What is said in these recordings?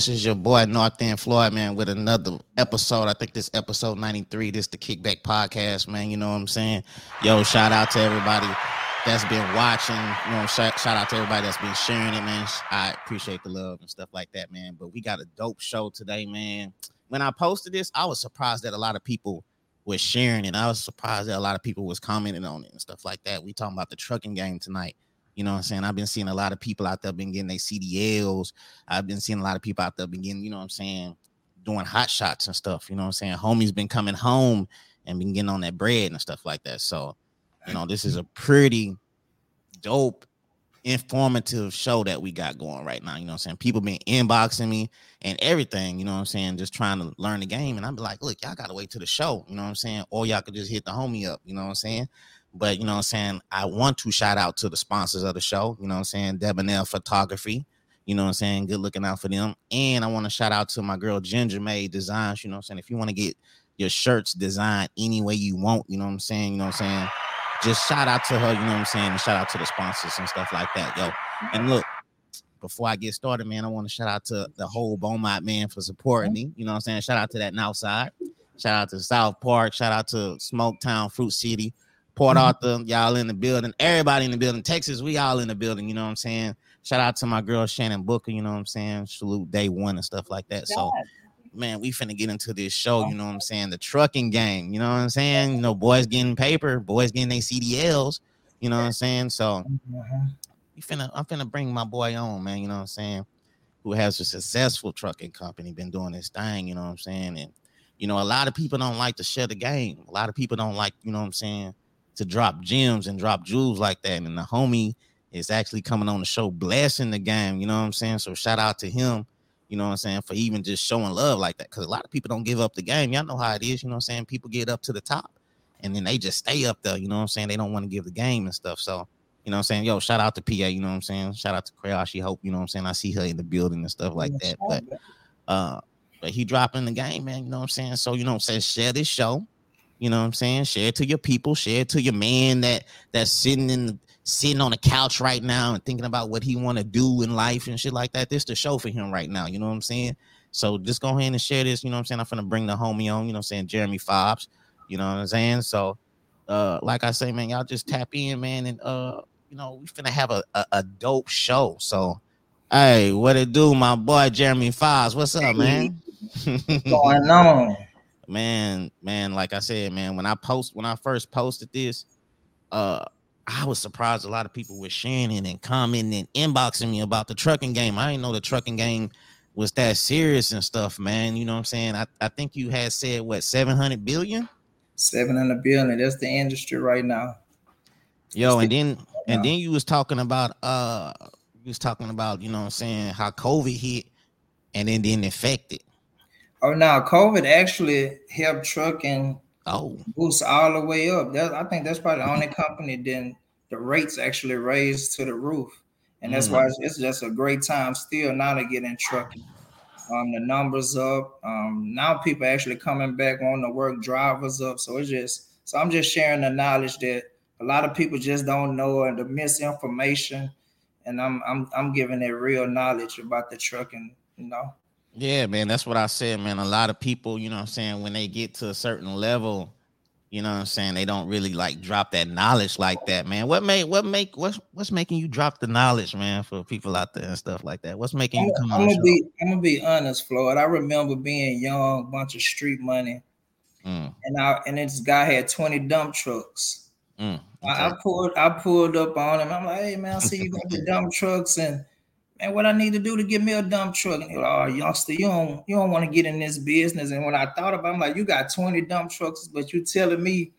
This is your boy North End Floyd, man, with another episode. I think this episode 93. This the Kickback Podcast, man. You know what I'm saying? Yo, shout out to everybody that's been watching. You know, shout, shout out to everybody that's been sharing it, man. I appreciate the love and stuff like that, man. But we got a dope show today, man. When I posted this, I was surprised that a lot of people were sharing it. I was surprised that a lot of people was commenting on it and stuff like that. We talking about the trucking game tonight. You know what I'm saying? I've been seeing a lot of people out there been getting their CDLs. I've been seeing a lot of people out there been getting, you know what I'm saying, doing hot shots and stuff. You know what I'm saying? Homies been coming home and been getting on that bread and stuff like that. So, you know, this is a pretty dope, informative show that we got going right now. You know what I'm saying? People been inboxing me and everything, you know what I'm saying, just trying to learn the game. And I'm like, look, y'all gotta wait to the show, you know what I'm saying? Or y'all could just hit the homie up, you know what I'm saying? But you know what I'm saying? I want to shout out to the sponsors of the show, you know what I'm saying? Debonair Photography, you know what I'm saying? Good looking out for them. And I want to shout out to my girl Ginger May Designs, you know what I'm saying? If you want to get your shirts designed any way you want, you know what I'm saying? You know what I'm saying? Just shout out to her, you know what I'm saying? And shout out to the sponsors and stuff like that, yo. And look, before I get started, man, I want to shout out to the whole Beaumont man for supporting me. You know what I'm saying? Shout out to that Northside. Shout out to South Park. Shout out to Smoketown, Fruit City. Port mm-hmm. Arthur, y'all in the building. Everybody in the building. Texas, we all in the building. You know what I'm saying? Shout out to my girl Shannon Booker. You know what I'm saying? Salute day one and stuff like that. So, man, we finna get into this show. You know what I'm saying? The trucking game. You know what I'm saying? You know, boys getting paper, boys getting their CDLs. You know what I'm saying? So, mm-hmm. we finna, I'm finna bring my boy on, man. You know what I'm saying? Who has a successful trucking company, been doing this thing. You know what I'm saying? And you know, a lot of people don't like to share the game. A lot of people don't like, you know what I'm saying? To drop gems and drop jewels like that. And the homie is actually coming on the show, blessing the game. You know what I'm saying? So shout out to him. You know what I'm saying? For even just showing love like that. Cause a lot of people don't give up the game. Y'all know how it is. You know what I'm saying? People get up to the top and then they just stay up there. You know what I'm saying? They don't want to give the game and stuff. So, you know what I'm saying? Yo, shout out to PA. You know what I'm saying? Shout out to Crayoshi Hope. You know what I'm saying? I see her in the building and stuff like that. But, uh, but he dropping the game, man. You know what I'm saying? So, you know what I'm saying? Share this show. You know what I'm saying? Share it to your people, share it to your man that that's sitting in sitting on a couch right now and thinking about what he want to do in life and shit like that. This the show for him right now. You know what I'm saying? So just go ahead and share this. You know what I'm saying? I'm gonna bring the homie on, you know what I'm saying? Jeromy Fobbs, you know what I'm saying? So uh like I say, man, y'all just tap in, man, and uh, you know, we finna have a, a, a dope show. So hey, what it do, my boy Jeromy Fobbs? What's up, man? What's going on? Man, man, like I said, man, when I post when I first posted this, uh I was surprised a lot of people were sharing and commenting and inboxing me about the trucking game. I didn't know the trucking game was that serious and stuff, man. You know what I'm saying? I, I think you had said what 700 billion? 700 billion. That's the industry right now. Yo, and then and then you was talking about uh you was talking about, you know what I'm saying, how COVID hit and then didn't affect it. Oh, now COVID actually helped trucking oh boost all the way up. That, I think that's probably the only company then the rates actually raised to the roof, and that's mm. why it's, it's, just a great time still now to get in trucking. Um, the numbers up. Um, now people actually coming back on to work, drivers up. So it's just so I'm just sharing the knowledge that a lot of people just don't know and the misinformation, and I'm I'm I'm giving it real knowledge about the trucking. You know. Yeah, man, that's what I said, man. A lot of people, you know I'm saying, when they get to a certain level, you know I'm saying, they don't really like drop that knowledge like that, man. What make what make what's what's making you drop the knowledge, man, for people out there and stuff like that? What's making you come I'm, gonna be I'm gonna be honest, Floyd. I remember being young, bunch of street money, mm. and I and this guy had 20 dump trucks. Mm, okay. I, I, pulled I pulled up on him. I'm like, hey man, I see you got the dump trucks and man, what I need to do to get me a dump truck? And he oh, youngster, you don't you don't want to get in this business. And when I thought about, it, I'm like, you got 20 dump trucks, but you telling me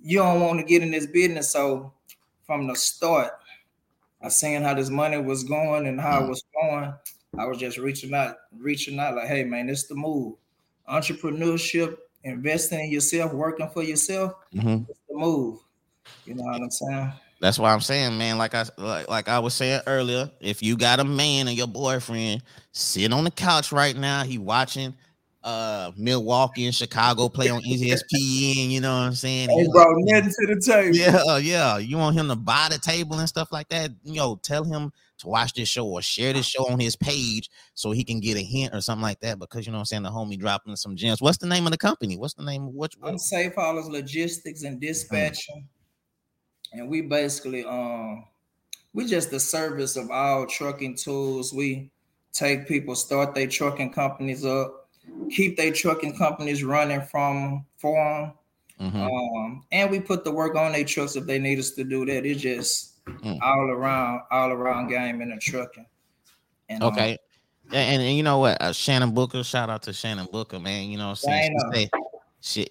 you don't want to get in this business. So from the start, I seen how this money was going and how it was going. I was just reaching out, reaching out, like, hey man, this the move. Entrepreneurship, investing in yourself, working for yourself, mm-hmm. the move. You know what I'm saying? That's why I'm saying, man. Like I like, like I was saying earlier, if you got a man and your boyfriend sitting on the couch right now, he watching uh Milwaukee and Chicago play on ESPN, you know what I'm saying? He brought nothing to the table. Yeah, yeah. You want him to buy the table and stuff like that, you know, tell him to watch this show or share this show on his page so he can get a hint or something like that. Because you know what I'm saying, the homie dropping some gems. What's the name of the company? What's the name? What, what? I'm Safehaulers Logistics and Dispatching. And we basically um we just the service of all trucking tools. We take people, start their trucking companies up, keep their trucking companies running from for them. Mm-hmm. Um, and we put the work on their trucks if they need us to do that. It's just mm. all around, all around game in the trucking. And, okay. Um, and, and, you know what? Uh, Shannon Booker, shout out to Shannon Booker, man. You know what I'm saying? She,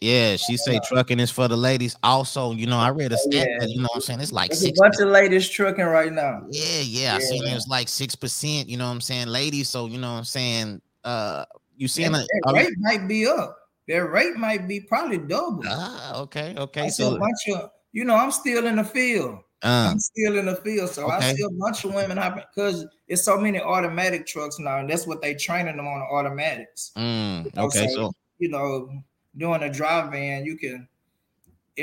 yeah, she say trucking is for the ladies. Also, you know, I read a oh, stat yeah. that, you know what I'm saying? It's like There's six a bunch of ladies trucking right now. Yeah, yeah. yeah. I seen it's like six percent, you know what I'm saying, ladies. So you know what I'm saying. Uh you seeing that rate might be up. Their rate might be probably double. Ah, okay, okay. I so a bunch of you know, I'm still in the field. Uh, I'm still in the field, so okay. I see a bunch of women happen because it's so many automatic trucks now, and that's what they training them on the automatics. Mm, okay, so, so you know, doing a drive van, you can.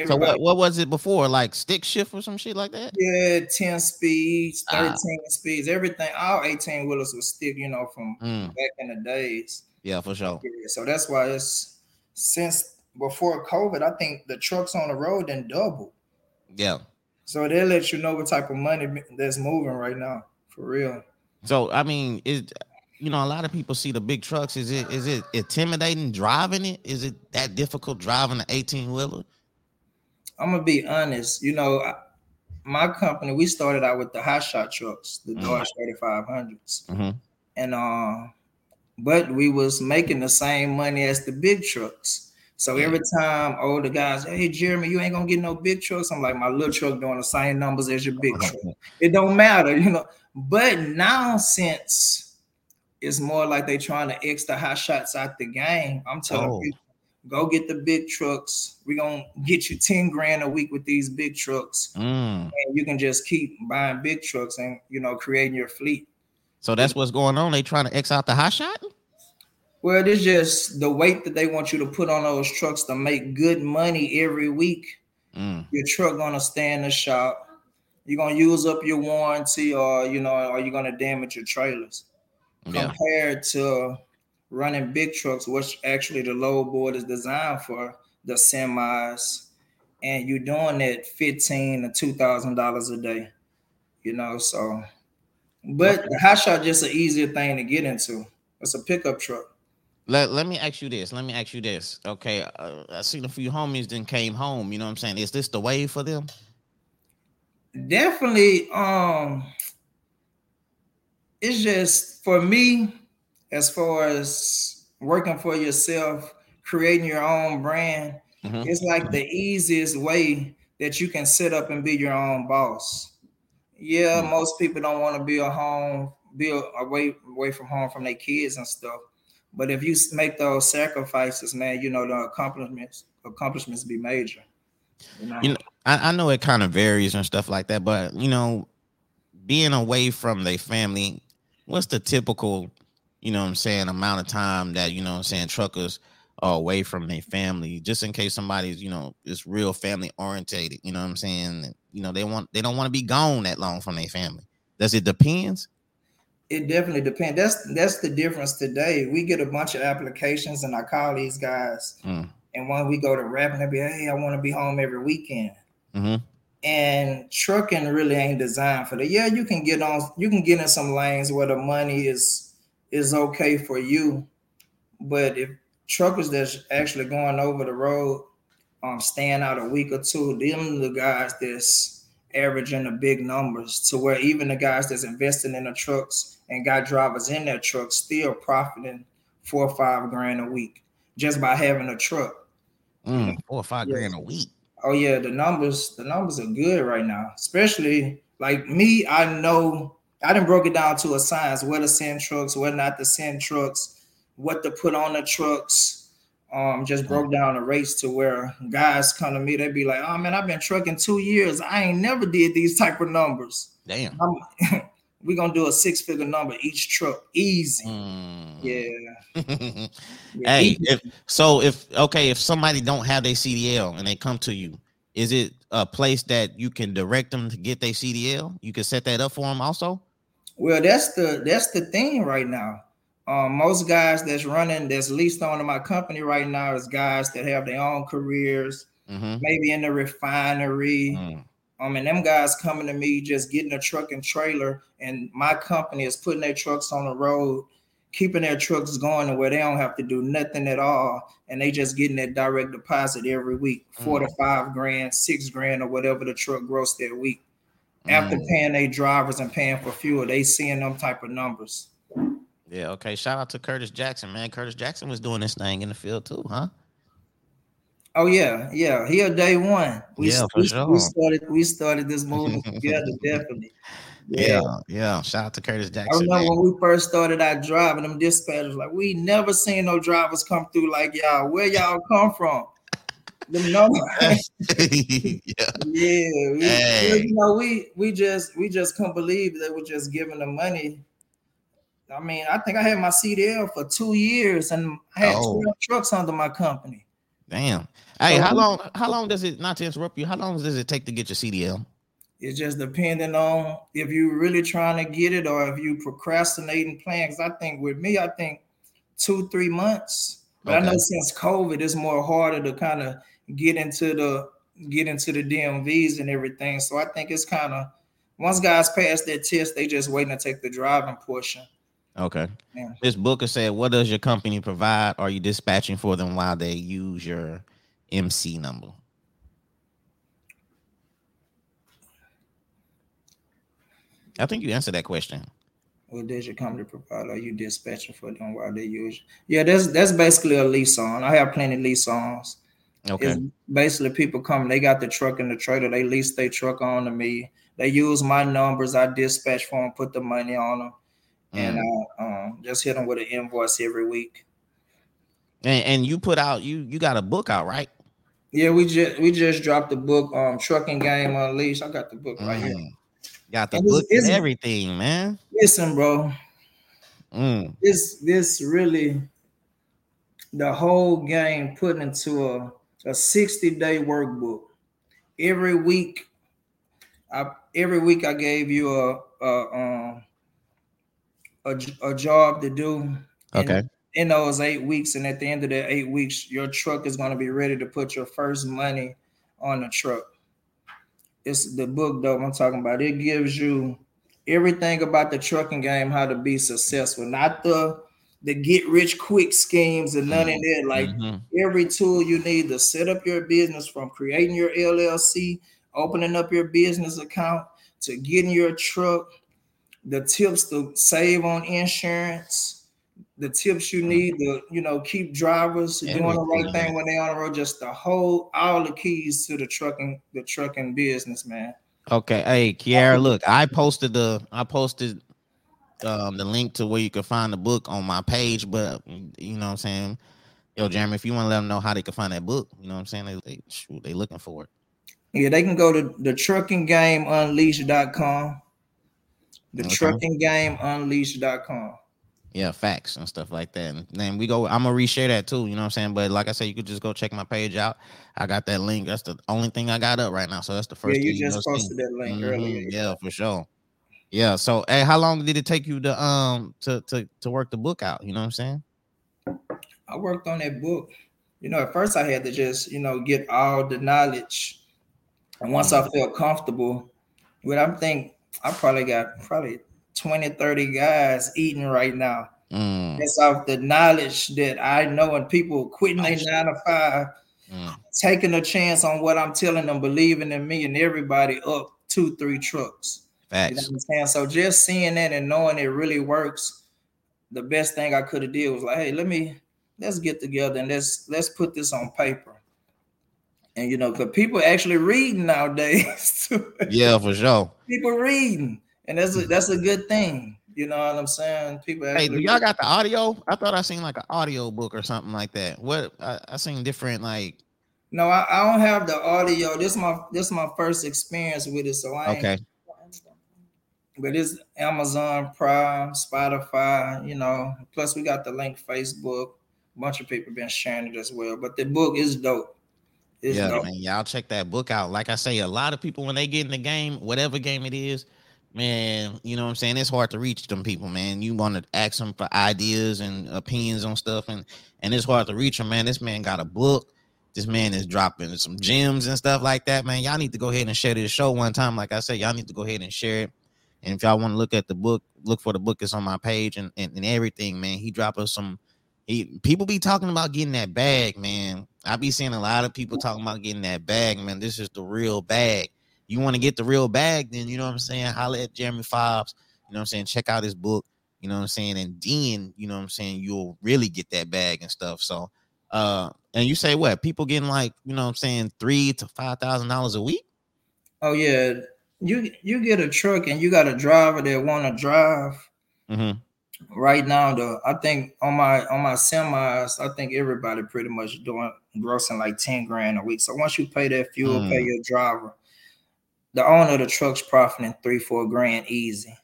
So what, what was it before? Like stick shift or some shit like that? Yeah, 10 speeds, ah. 13 ah. speeds, everything. All 18 wheelers was stick, you know, from mm. back in the days. Yeah, for sure. Yeah, so that's why it's since before COVID, I think the trucks on the road then double. Yeah. So they let you know what type of money that's moving right now, for real. So I mean, is you know, a lot of people see the big trucks. Is it is it intimidating driving it? Is it that difficult driving the 18 wheeler? I'm gonna be honest. You know, my company we started out with the hot shot trucks, the mm-hmm. Dodge 3500s, mm-hmm. and uh, but we was making the same money as the big trucks. So every time older guys, hey Jeromy, you ain't gonna get no big trucks. I'm like, my little truck doing the same numbers as your big truck. It don't matter, you know. But now since it's more like they trying to X the hot shots out the game. I'm telling oh. people, go get the big trucks. We're gonna get you 10 grand a week with these big trucks. Mm. And you can just keep buying big trucks and you know creating your fleet. So that's what's going on. They trying to X out the hot shot? Well, it is just the weight that they want you to put on those trucks to make good money every week. Mm. Your truck gonna stay in the shop. You're gonna use up your warranty, or you know, are you're gonna damage your trailers yeah. compared to running big trucks, which actually the load board is designed for the semis, and you're doing it fifteen to two thousand dollars a day. You know, so but the hot shot just an easier thing to get into. It's a pickup truck. Let, let me ask you this. Let me ask you this. Okay, uh, I seen a few homies then came home. You know what I'm saying? Is this the way for them? Definitely. Um, it's just for me, as far as working for yourself, creating your own brand, mm-hmm. it's like the easiest way that you can sit up and be your own boss. Yeah, mm-hmm. most people don't want to be a home, be away away from home from their kids and stuff. But if you make those sacrifices, man, you know the accomplishments accomplishments be major. You know, you know I, I know it kind of varies and stuff like that, but you know, being away from their family what's the typical, you know what I'm saying, amount of time that, you know what I'm saying, truckers are away from their family, just in case somebody's, you know, is real family orientated, you know what I'm saying? You know, they want they don't want to be gone that long from their family. Does it depends? It definitely depends. That's that's the difference today. We get a bunch of applications and I call these guys. Mm. And when we go to rapping, they be, hey, I want to be home every weekend. Mm-hmm and trucking really ain't designed for that. Yeah, you can get on, you can get in some lanes where the money is is okay for you, but if truckers that's actually going over the road, um, staying out a week or two, them the guys that's averaging the big numbers to where even the guys that's investing in the trucks and got drivers in their trucks still profiting four or five grand a week just by having a truck. Mm, four or five yeah. grand a week oh yeah, the numbers, the numbers are good right now. Especially like me, I know I didn't broke it down to a science where to send trucks, where not to send trucks, what to put on the trucks. Um, just broke down the race to where guys come to me, they'd be like, "Oh man, I've been trucking two years. I ain't never did these type of numbers." Damn. we're gonna do a six figure number each truck, easy. Mm. Yeah. yeah. Hey, if so, if okay, if somebody don't have their CDL and they come to you, is it a place that you can direct them to get their CDL? You can set that up for them also. Well, that's the that's the thing right now. Um, most guys that's running that's leased on my company right now is guys that have their own careers, mm-hmm. maybe in the refinery. Mm. Um, and them guys coming to me just getting a truck and trailer, and my company is putting their trucks on the road, keeping their trucks going to where they don't have to do nothing at all, and they just getting that direct deposit every week, four mm. to five grand, six grand, or whatever the truck gross that week. After mm. paying their drivers and paying for fuel, they seeing them type of numbers. Yeah, okay. Shout out to Curtis Jackson, man. Curtis Jackson was doing this thing in the field too, huh? Oh yeah, yeah. Here day one. We, yeah, for we, sure. we started we started this movement together, definitely. Yeah. yeah, yeah. Shout out to Curtis Jackson. I remember man. when we first started out driving, them dispatchers like we never seen no drivers come through like y'all. Where y'all come from? Them numbers. yeah, yeah. We, hey. You know, we we just we just couldn't believe they were just giving the money I mean, I think I had my CDL for two years, and I had oh. 12 trucks under my company. Damn. Hey, so, how long? How long does it? Not to interrupt you. How long does it take to get your CDL? It's just depending on if you're really trying to get it or if you procrastinating plans. I think with me, I think two, three months. But okay. I know since COVID, it's more harder to kind of get into the get into the DMVs and everything. So I think it's kind of once guys pass that test, they just waiting to take the driving portion. Okay. Yeah. This Booker said, "What does your company provide? Are you dispatching for them while they use your MC number?" I think you answered that question. What does your company provide? Are you dispatching for them while they use? Yeah, that's that's basically a lease on. I have plenty lease ons. Okay. It's basically, people come, they got the truck and the trailer, they lease their truck on to me. They use my numbers. I dispatch for them, put the money on them and mm. uh, um, just hit them with an invoice every week. And, and you put out you you got a book out, right? Yeah, we just we just dropped the book, um, Trucking Game Unleashed. I got the book right mm. here. Got the and book it's, and everything, man. Listen, bro. Mm. This this really the whole game put into a, a 60 day workbook. Every week, I every week I gave you a, a um a, a job to do. Okay. In, in those eight weeks, and at the end of the eight weeks, your truck is going to be ready to put your first money on the truck. It's the book though I'm talking about. It gives you everything about the trucking game, how to be successful, not the the get rich quick schemes and none mm-hmm. of that. Like mm-hmm. every tool you need to set up your business from creating your LLC, opening up your business account to getting your truck the tips to save on insurance, the tips you need to, you know, keep drivers Everything. doing the right thing when they on the road, just the whole all the keys to the trucking, the trucking business, man. Okay. Hey, Kiara, look, I posted the I posted um the link to where you can find the book on my page, but you know what I'm saying? Yo, Jeromy, if you want to let them know how they can find that book, you know what I'm saying? They they, they looking for it. Yeah, they can go to the truckinggameunleashed.com the okay. trucking game unleashed.com. Yeah, facts and stuff like that. And then we go, I'm gonna reshare that too, you know what I'm saying? But like I said, you could just go check my page out. I got that link. That's the only thing I got up right now. So that's the first. Yeah, you just posted that link mm-hmm. earlier. Yeah, for sure. Yeah. So hey, how long did it take you to um to to to work the book out? You know what I'm saying? I worked on that book. You know, at first I had to just, you know, get all the knowledge. And once mm-hmm. I felt comfortable, what I'm think I probably got probably 20, 30 guys eating right now. Mm. That's off the knowledge that I know, and people quitting their nine to five, mm. taking a chance on what I'm telling them, believing in me, and everybody up two, three trucks. Facts. You know so just seeing that and knowing it really works, the best thing I could have did was like, hey, let me let's get together and let's let's put this on paper. And you know, because people actually reading nowadays. yeah, for sure. People reading, and that's a, mm-hmm. that's a good thing. You know what I'm saying? People. Hey, do y'all got the audio? I thought I seen like an audio book or something like that. What I, I seen different like. No, I, I don't have the audio. This is my this is my first experience with it, so I okay. but it's Amazon Prime, Spotify, you know. Plus, we got the link Facebook. A bunch of people been sharing it as well. But the book is dope. It's yeah, man. Y'all check that book out. Like I say, a lot of people when they get in the game, whatever game it is, man, you know what I'm saying? It's hard to reach them people, man. You want to ask them for ideas and opinions on stuff, and and it's hard to reach them, man. This man got a book. This man is dropping some gems and stuff like that, man. Y'all need to go ahead and share this show one time. Like I said, y'all need to go ahead and share it and if y'all want to look at the book, look for the book. It's on my page and, and, and everything, man. He dropped us some. He people be talking about getting that bag, man. I be seeing a lot of people talking about getting that bag, man. This is the real bag. You want to get the real bag, then you know what I'm saying. Holla at Jeromy Fobbs. You know what I'm saying. Check out his book. You know what I'm saying. And then you know what I'm saying. You'll really get that bag and stuff. So, uh, and you say what? People getting like you know what I'm saying three to five thousand dollars a week. Oh yeah, you you get a truck and you got a driver that want to drive. Mm-hmm. Right now, though, I think on my on my semis, I think everybody pretty much doing grossing like ten grand a week. So once you pay that fuel, mm. pay your driver, the owner of the truck's profiting three four grand easy.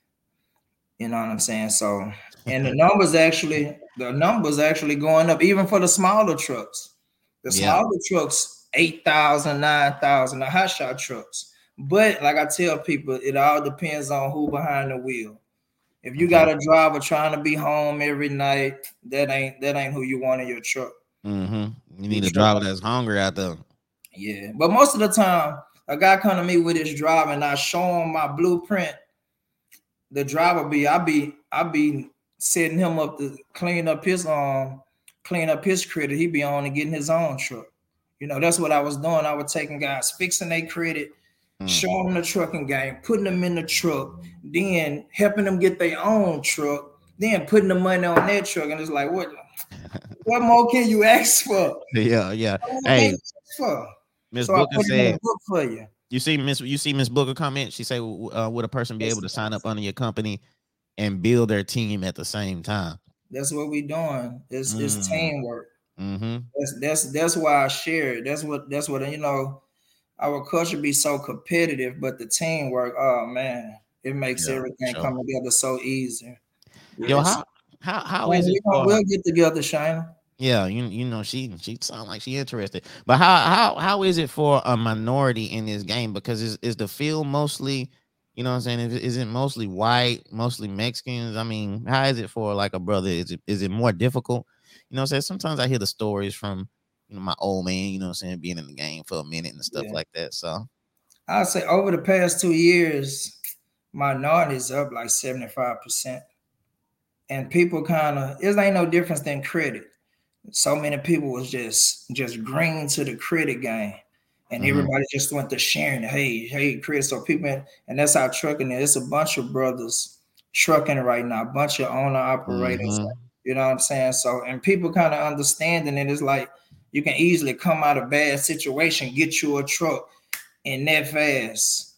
You know what I'm saying? So and the numbers actually the numbers actually going up even for the smaller trucks. The smaller yeah. trucks, 8,000, 9,000, the hot shot trucks. But like I tell people, it all depends on who behind the wheel. If you got a driver trying to be home every night, that ain't that ain't who you want in your truck. Mm-hmm. You need a driver that's hungry out there. Yeah, but most of the time, a guy come to me with his driver, and I show him my blueprint. The driver be I be I be setting him up to clean up his um clean up his credit. He be on and getting his own truck. You know, that's what I was doing. I was taking guys fixing their credit mm. showing them the trucking game, putting them in the truck, then helping them get their own truck, then putting the money on their truck. And it's like, what what more can you ask for? Yeah, yeah. Hey, Miss so Booker said book for you. You see Miss you see Miss Booker comment. She say, uh, "Would a person be able to sign up under your company and build their team at the same time?" That's what we're doing. It's mm. it's teamwork. Mm-hmm. That's that's that's why I share it. That's what that's what you know our culture be so competitive, but the teamwork, oh man, it makes yeah, everything sure. come together so easy. Yo, how how how is it? For, we'll get together, Shina. Yeah, you you know she she sound like she interested, but how how how is it for a minority in this game? Because is is the field mostly, you know, what I'm saying, is, is it mostly white, mostly Mexicans? I mean, how is it for like a brother? Is it is it more difficult? You know, what I'm saying sometimes I hear the stories from you know, my old man, you know I'm saying, being in the game for a minute and stuff yeah. like that. So I'd say over the past two years, minorities up like 75%. And people kind of it ain't no difference than credit. So many people was just just green to the credit game. And mm-hmm. everybody just went to sharing, hey, hey, Chris. So people, and that's how trucking is. It's a bunch of brothers trucking right now, a bunch of owner operators. Mm-hmm. You know what I'm saying? So, and people kind of understanding it is like you can easily come out of bad situation, get you a truck, and that fast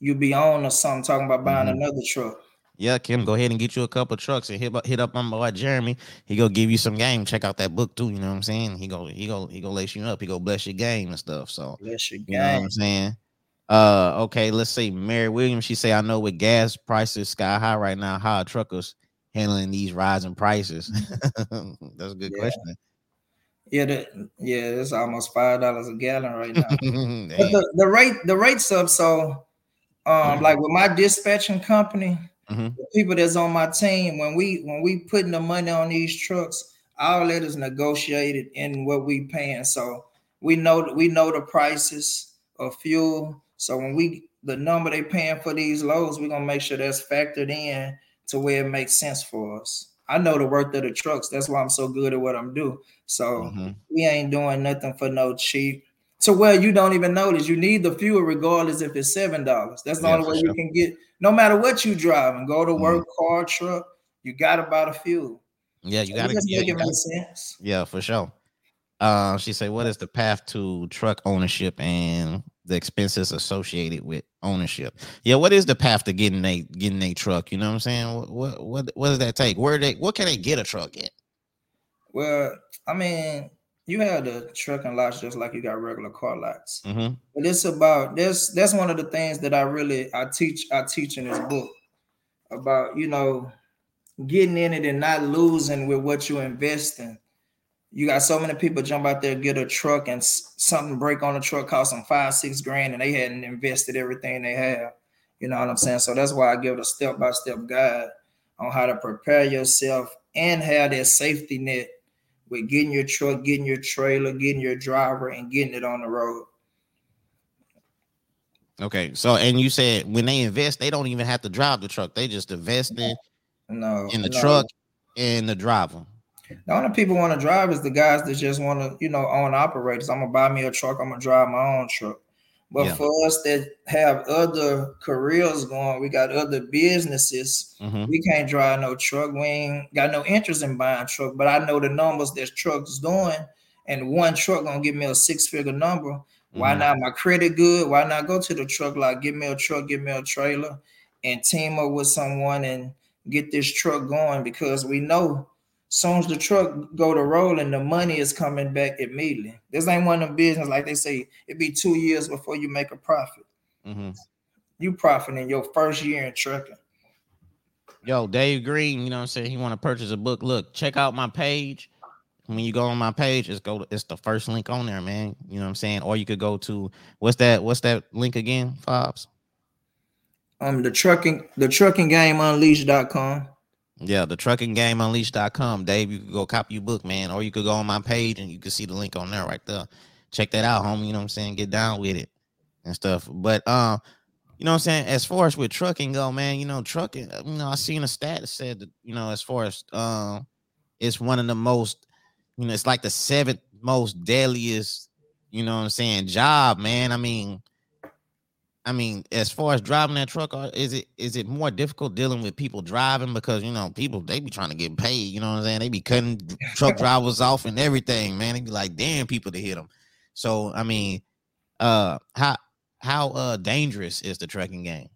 you be on or something talking about buying mm-hmm. another truck. Yeah, Kim, go ahead and get you a couple trucks and hit up hit up my boy Jeromy. He go give you some game. Check out that book too. You know what I'm saying? He go he go he go lace you up. He go bless your game and stuff. So bless your game. You know what I'm saying? Uh, okay. Let's see. Mary Williams. She say, I know with gas prices sky high right now, how are truckers handling these rising prices? That's a good yeah. question. Yeah, the, yeah, it's almost five dollars a gallon right now. but the, the rate the rates up. So, um, mm-hmm. like with my dispatching company, mm-hmm. the people that's on my team, when we when we putting the money on these trucks, all that is negotiated in what we paying. So we know we know the prices of fuel. So when we the number they paying for these loads, we're gonna make sure that's factored in to where it makes sense for us. I know the worth of the trucks. That's why I'm so good at what I'm doing. So mm-hmm. we ain't doing nothing for no cheap. So well, you don't even notice you need the fuel regardless if it's seven dollars. That's the yeah, only way sure. you can get. No matter what you drive and go to work, mm-hmm. car, truck, you got to buy the fuel. Yeah, you got to yeah, make it make sense. Yeah, for sure. Uh, she said, "What is the path to truck ownership and the expenses associated with ownership. Yeah, what is the path to getting a getting a truck? You know what I'm saying? What what what, what does that take? Where they what can they get a truck in? Well, I mean, you have the trucking lots just like you got regular car lots. Mm-hmm. But it's about this. That's one of the things that I really I teach I teach in this book. about you know getting in it and not losing with what you invest in. You got so many people jump out there, get a truck, and something break on the truck cost them five, six grand, and they hadn't invested everything they have. You know what I'm saying? So that's why I give it a step by step guide on how to prepare yourself and have that safety net with getting your truck, getting your trailer, getting your driver, and getting it on the road. Okay, so and you said when they invest, they don't even have to drive the truck; they just invest in no in the no. truck and the driver. The only people want to drive is the guys that just want to, you know, own operators. I'm gonna buy me a truck. I'm gonna drive my own truck. But yeah. for us that have other careers going, we got other businesses. Mm-hmm. We can't drive no truck. We ain't got no interest in buying truck. But I know the numbers that trucks doing, and one truck gonna give me a six figure number. Mm-hmm. Why not? My credit good. Why not go to the truck lot? Give me a truck. Give me a trailer, and team up with someone and get this truck going because we know soon as the truck go to rolling, the money is coming back immediately. This ain't one of them business like they say it be two years before you make a profit. Mm-hmm. You profit in your first year in trucking. Yo, Dave Green, you know what I'm saying? He want to purchase a book. Look, check out my page. When you go on my page, it's go to, it's the first link on there, man. You know what I'm saying? Or you could go to what's that? What's that link again, Fobbs? Um, the trucking the trucking game unleashed.com. Yeah, the trucking game unleashed.com. Dave, you could go copy your book, man, or you could go on my page and you can see the link on there right there. Check that out, homie. You know what I'm saying? Get down with it and stuff. But um, you know what I'm saying? As far as with trucking go, man, you know, trucking, you know, I seen a stat that said that, you know, as far as um it's one of the most, you know, it's like the seventh most deadliest, you know what I'm saying, job, man. I mean, I mean, as far as driving that truck, uh, is it is it more difficult dealing with people driving because you know people they be trying to get paid. You know what I'm saying? They be cutting truck drivers off and everything, man. They be like, damn, people to hit them. So I mean, uh, how how uh dangerous is the trucking game?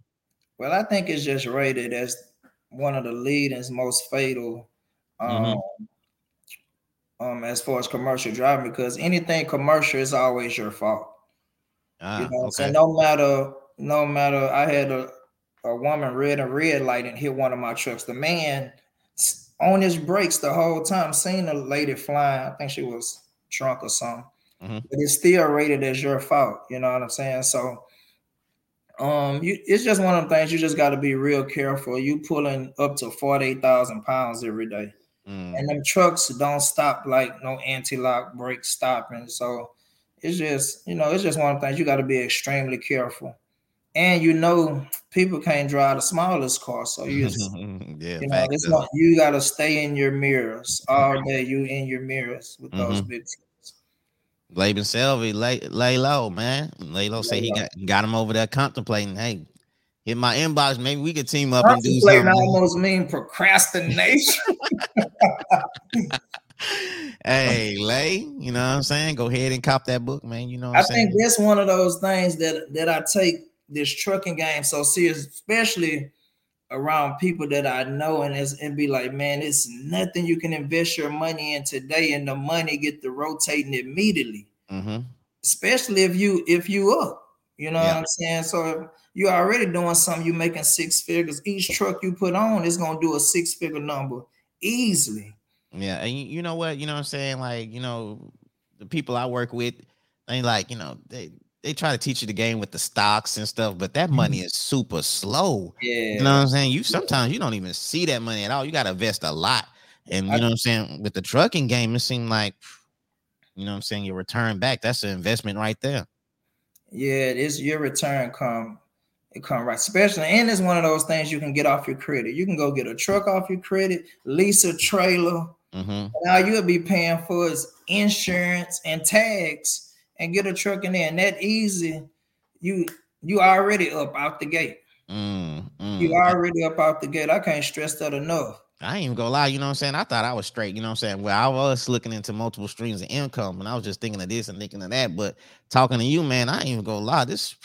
Well, I think it's just rated as one of the leading most fatal. Mm-hmm. Um, mm-hmm. um, as far as commercial driving, because anything commercial is always your fault. Ah, you know, okay. so no matter no matter I had a, a woman red a red light and hit one of my trucks. The man on his brakes the whole time, seeing a lady flying. I think she was drunk or something. Mm-hmm. But it's still rated as your fault. You know what I'm saying? So um you it's just one of the things you just got to be real careful. You pulling up to 48,000 pounds every day. Mm. And them trucks don't stop like no anti-lock brake stopping. So it's just, you know, it's just one of the things you got to be extremely careful and you know people can't drive the smallest car, so you just, yeah, you know, it's not, you got to stay in your mirrors all day. You in your mirrors with mm-hmm. those big. Laban Selvey, lay, lay low, man. Lay low. Say he got got him over there contemplating. Hey, hit my inbox. Maybe we could team up and do something. Almost mean procrastination. hey, Lay, you know what I'm saying? Go ahead and cop that book, man. You know I think that's one of those things that that I take this trucking game so serious, especially around people that I know, and it's, and be like, man, it's nothing you can invest your money in today, and the money get to rotating immediately. Mm-hmm. Especially if you if you up, you know yeah. what I'm saying. So you're already doing something, you're making six figures. Each truck you put on is gonna do a six figure number easily. Yeah, and you, you know what, you know what I'm saying, like you know, the people I work with, they like you know they they try to teach you the game with the stocks and stuff, but that money mm-hmm. is super slow. Yeah. You know what I'm saying? You sometimes you don't even see that money at all. You got to invest a lot. And you know what I'm saying? With the trucking game, it seemed like you know what I'm saying, your return back. That's an investment right there. Yeah, it is your return come it come right. Especially, and it's one of those things you can get off your credit. You can go get a truck off your credit, lease a trailer. Mm-hmm. Now you'll be paying for is insurance and tax and get a truck in there, and that easy, you you already up out the gate. Mm, mm. You already up out the gate. I can't stress that enough. I ain't even gonna lie, you know what I'm saying? I thought I was straight, you know what I'm saying? Well, I was looking into multiple streams of income and I was just thinking of this and thinking of that. But talking to you, man, I ain't even gonna lie. This,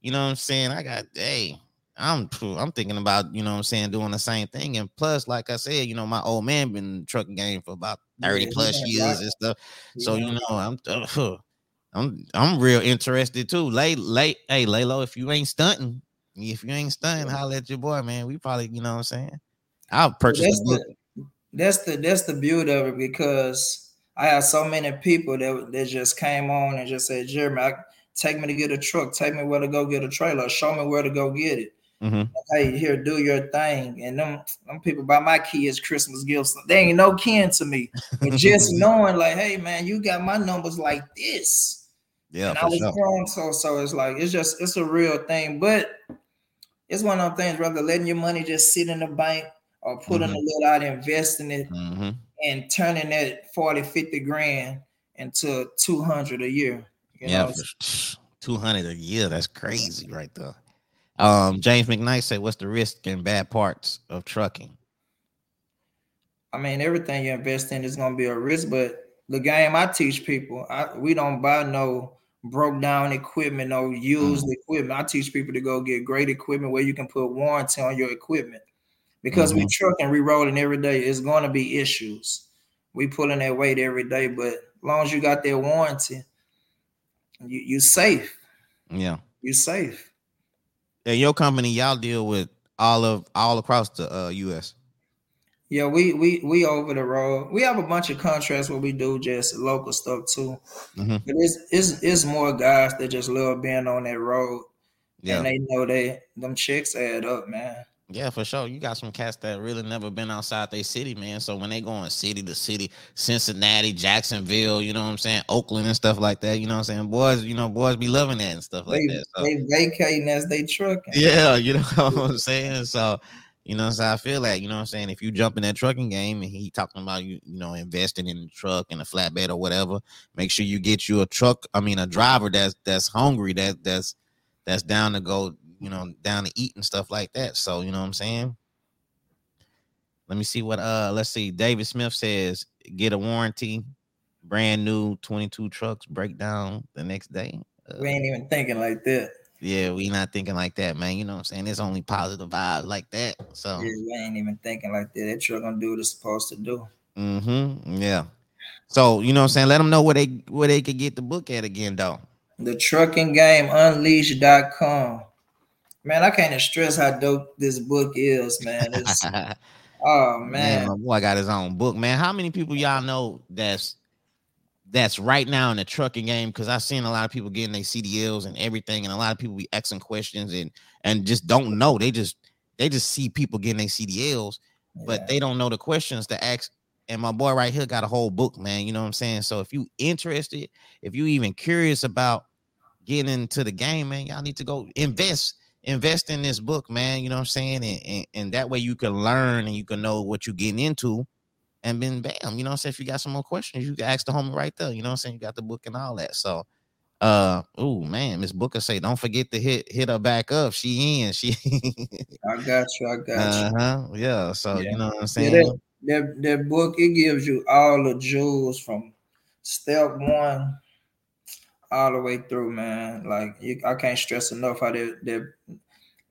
you know what I'm saying? I got, hey, I'm I'm thinking about, you know what I'm saying, doing the same thing. And plus, like I said, you know, my old man been trucking game for about 30 yeah, plus years right. and stuff. Yeah. So, you know, I'm uh, I'm I'm real interested too. Lay lay hey Laylo, if you ain't stunting, if you ain't stunting, holler at your boy, man. We probably, you know what I'm saying. I'll purchase that's the, the, that's the that's the beauty of it because I have so many people that, that just came on and just said, Jeromy, I, take me to get a truck, take me where to go get a trailer, show me where to go get it. Mm-hmm. Hey, here, do your thing. And them, them people buy my kids Christmas gifts. They ain't no kin to me. But just knowing, like, hey man, you got my numbers like this. Yeah. And I was sure. so so it's like it's just it's a real thing. But it's one of those things, rather letting your money just sit in the bank or putting mm-hmm. a little out, investing it, mm-hmm. and turning that 40, 50 grand into 200 a year. yeah, 200 a year. That's crazy right there. Um, James McKnight said, "What's the risk and bad parts of trucking?" I mean, everything you invest in is going to be a risk, but the game I teach people, I, we don't buy no broke down equipment, no used mm-hmm. equipment. I teach people to go get great equipment where you can put warranty on your equipment because mm-hmm. we trucking, we rolling every day. It's going to be issues. We pulling that weight every day, but as long as you got that warranty, you you safe. Yeah, you're safe. Yeah, your company, y'all deal with all of all across the uh, U.S. Yeah, we we we over the road. We have a bunch of contracts where we do just local stuff too. Mm-hmm. But it's it's it's more guys that just love being on that road. Yeah, and they know they them chicks add up, man. Yeah, for sure. You got some cats that really never been outside their city, man. So when they going city to city, Cincinnati, Jacksonville, you know what I'm saying, Oakland and stuff like that, you know what I'm saying? Boys, you know, boys be loving that and stuff like they, that. So. They vacating as they trucking. Yeah, you know what I'm saying? So, you know, so I feel like, you know what I'm saying, if you jump in that trucking game and he talking about you, you know, investing in the truck and a flatbed or whatever, make sure you get you a truck, I mean a driver that's that's hungry, that that's that's down to go you know, down to eat and stuff like that. So, you know what I'm saying? Let me see what uh let's see. David Smith says get a warranty, brand new 22 trucks breakdown the next day. Uh, we ain't even thinking like that. Yeah, we not thinking like that, man. You know what I'm saying? It's only positive vibes like that. So yeah, we ain't even thinking like that. That truck gonna do what it's supposed to do. Mm-hmm. Yeah. So you know what I'm saying? Let them know where they where they could get the book at again, though. The trucking game unleashed.com. Man, I can't stress how dope this book is, man. oh man. man, my boy got his own book, man. How many people y'all know that's that's right now in the trucking game? Because I've seen a lot of people getting their CDLs and everything, and a lot of people be asking questions and and just don't know. They just they just see people getting their CDLs, yeah. but they don't know the questions to ask. And my boy right here got a whole book, man. You know what I'm saying? So if you interested, if you even curious about getting into the game, man, y'all need to go invest invest in this book, man. You know what I'm saying? And, and, and, that way you can learn and you can know what you're getting into. And then bam, you know what I'm saying? If you got some more questions, you can ask the homie right there. You know what I'm saying? You got the book and all that. So uh oh man, Miss Booker say, don't forget to hit hit her back up. She in. She I got you, I got uh-huh. you. Yeah. So yeah. you know what I'm saying? Yeah, that, that, that book it gives you all the jewels from step one all the way through, man. Like you, I can't stress enough how they they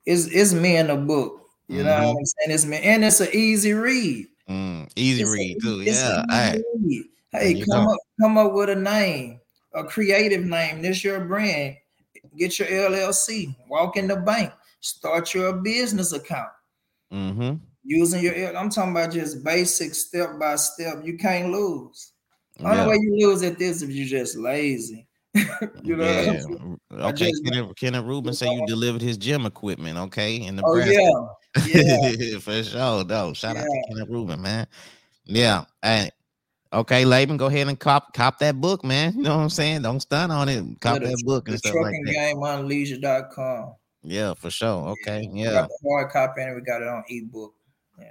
it's it's me in the book. You mm-hmm. know what mm-hmm. I'm saying? It's me, and it's an easy read. Mm, easy it's read a, too. Yeah. Right. Hey, come up, come up with a name, a creative name. This your brand. Get your LLC. Walk in the bank. Start your business account. Mm-hmm. Using your, I'm talking about just basic step by step. You can't lose. Only yeah. way you lose at this if you're just lazy. you know. Yeah. Okay, just, Kenneth, Kenneth Rubin say you delivered his gym equipment. Okay, in the oh yeah, yeah. for sure. No, shout yeah. out to Kenneth Rubin, man. Yeah, and okay, Laban, go ahead and cop cop that book, man. You know what I'm saying? Don't stun on it. Cop yeah, that book and stuff like that. Game unleashed.com. Yeah, for sure. Okay, yeah. yeah. hard copy and we got it on ebook. Yeah.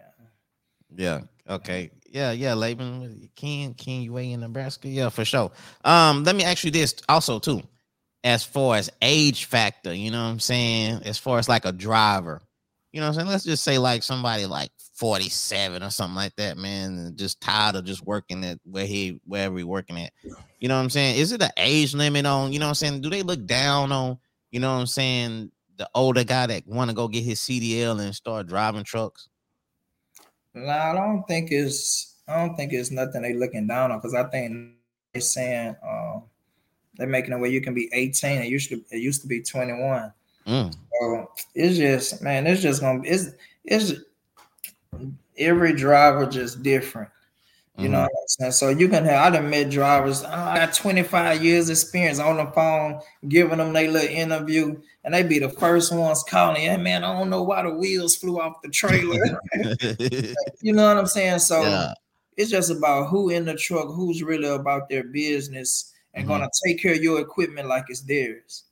Yeah. Okay. Yeah, yeah, Laban, Ken, Ken, you in Nebraska? Yeah, for sure. Um, let me ask you this also too, as far as age factor, you know what I'm saying? As far as like a driver, you know what I'm saying? Let's just say like somebody like 47 or something like that, man, just tired of just working at where he wherever he working at. You know what I'm saying? Is it an age limit on, you know what I'm saying? Do they look down on, you know what I'm saying, the older guy that want to go get his CDL and start driving trucks? No, I don't think it's I don't think it's nothing they looking down on because I think they're saying um, they're making it where you can be 18. It used to it used to be 21. Mm. So it's just man, it's just gonna it's it's every driver just different. You mm-hmm. know what I'm saying? So you can have I done met drivers. Oh, I got 25 years experience on the phone, giving them their little interview, and they be the first ones calling, hey man, I don't know why the wheels flew off the trailer. you know what I'm saying? So yeah. it's just about who in the truck, who's really about their business and mm-hmm. gonna take care of your equipment like it's theirs.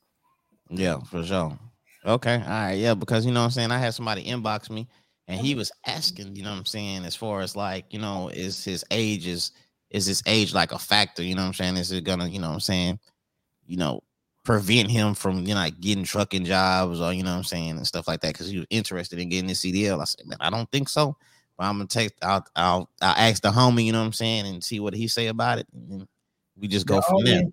Yeah, for sure. Okay. All right. Yeah, because you know what I'm saying? I had somebody inbox me and he was asking, you know what I'm saying, as far as like, you know, is his age is is his age like a factor? You know what I'm saying? Is it gonna, you know what I'm saying, you know, prevent him from you know like getting trucking jobs or you know what I'm saying and stuff like that because he was interested in getting the CDL. I said, man, I don't think so. But I'm gonna take I'll I'll I'll ask the homie, you know what I'm saying, and see what he say about it. And we just go the from only, there.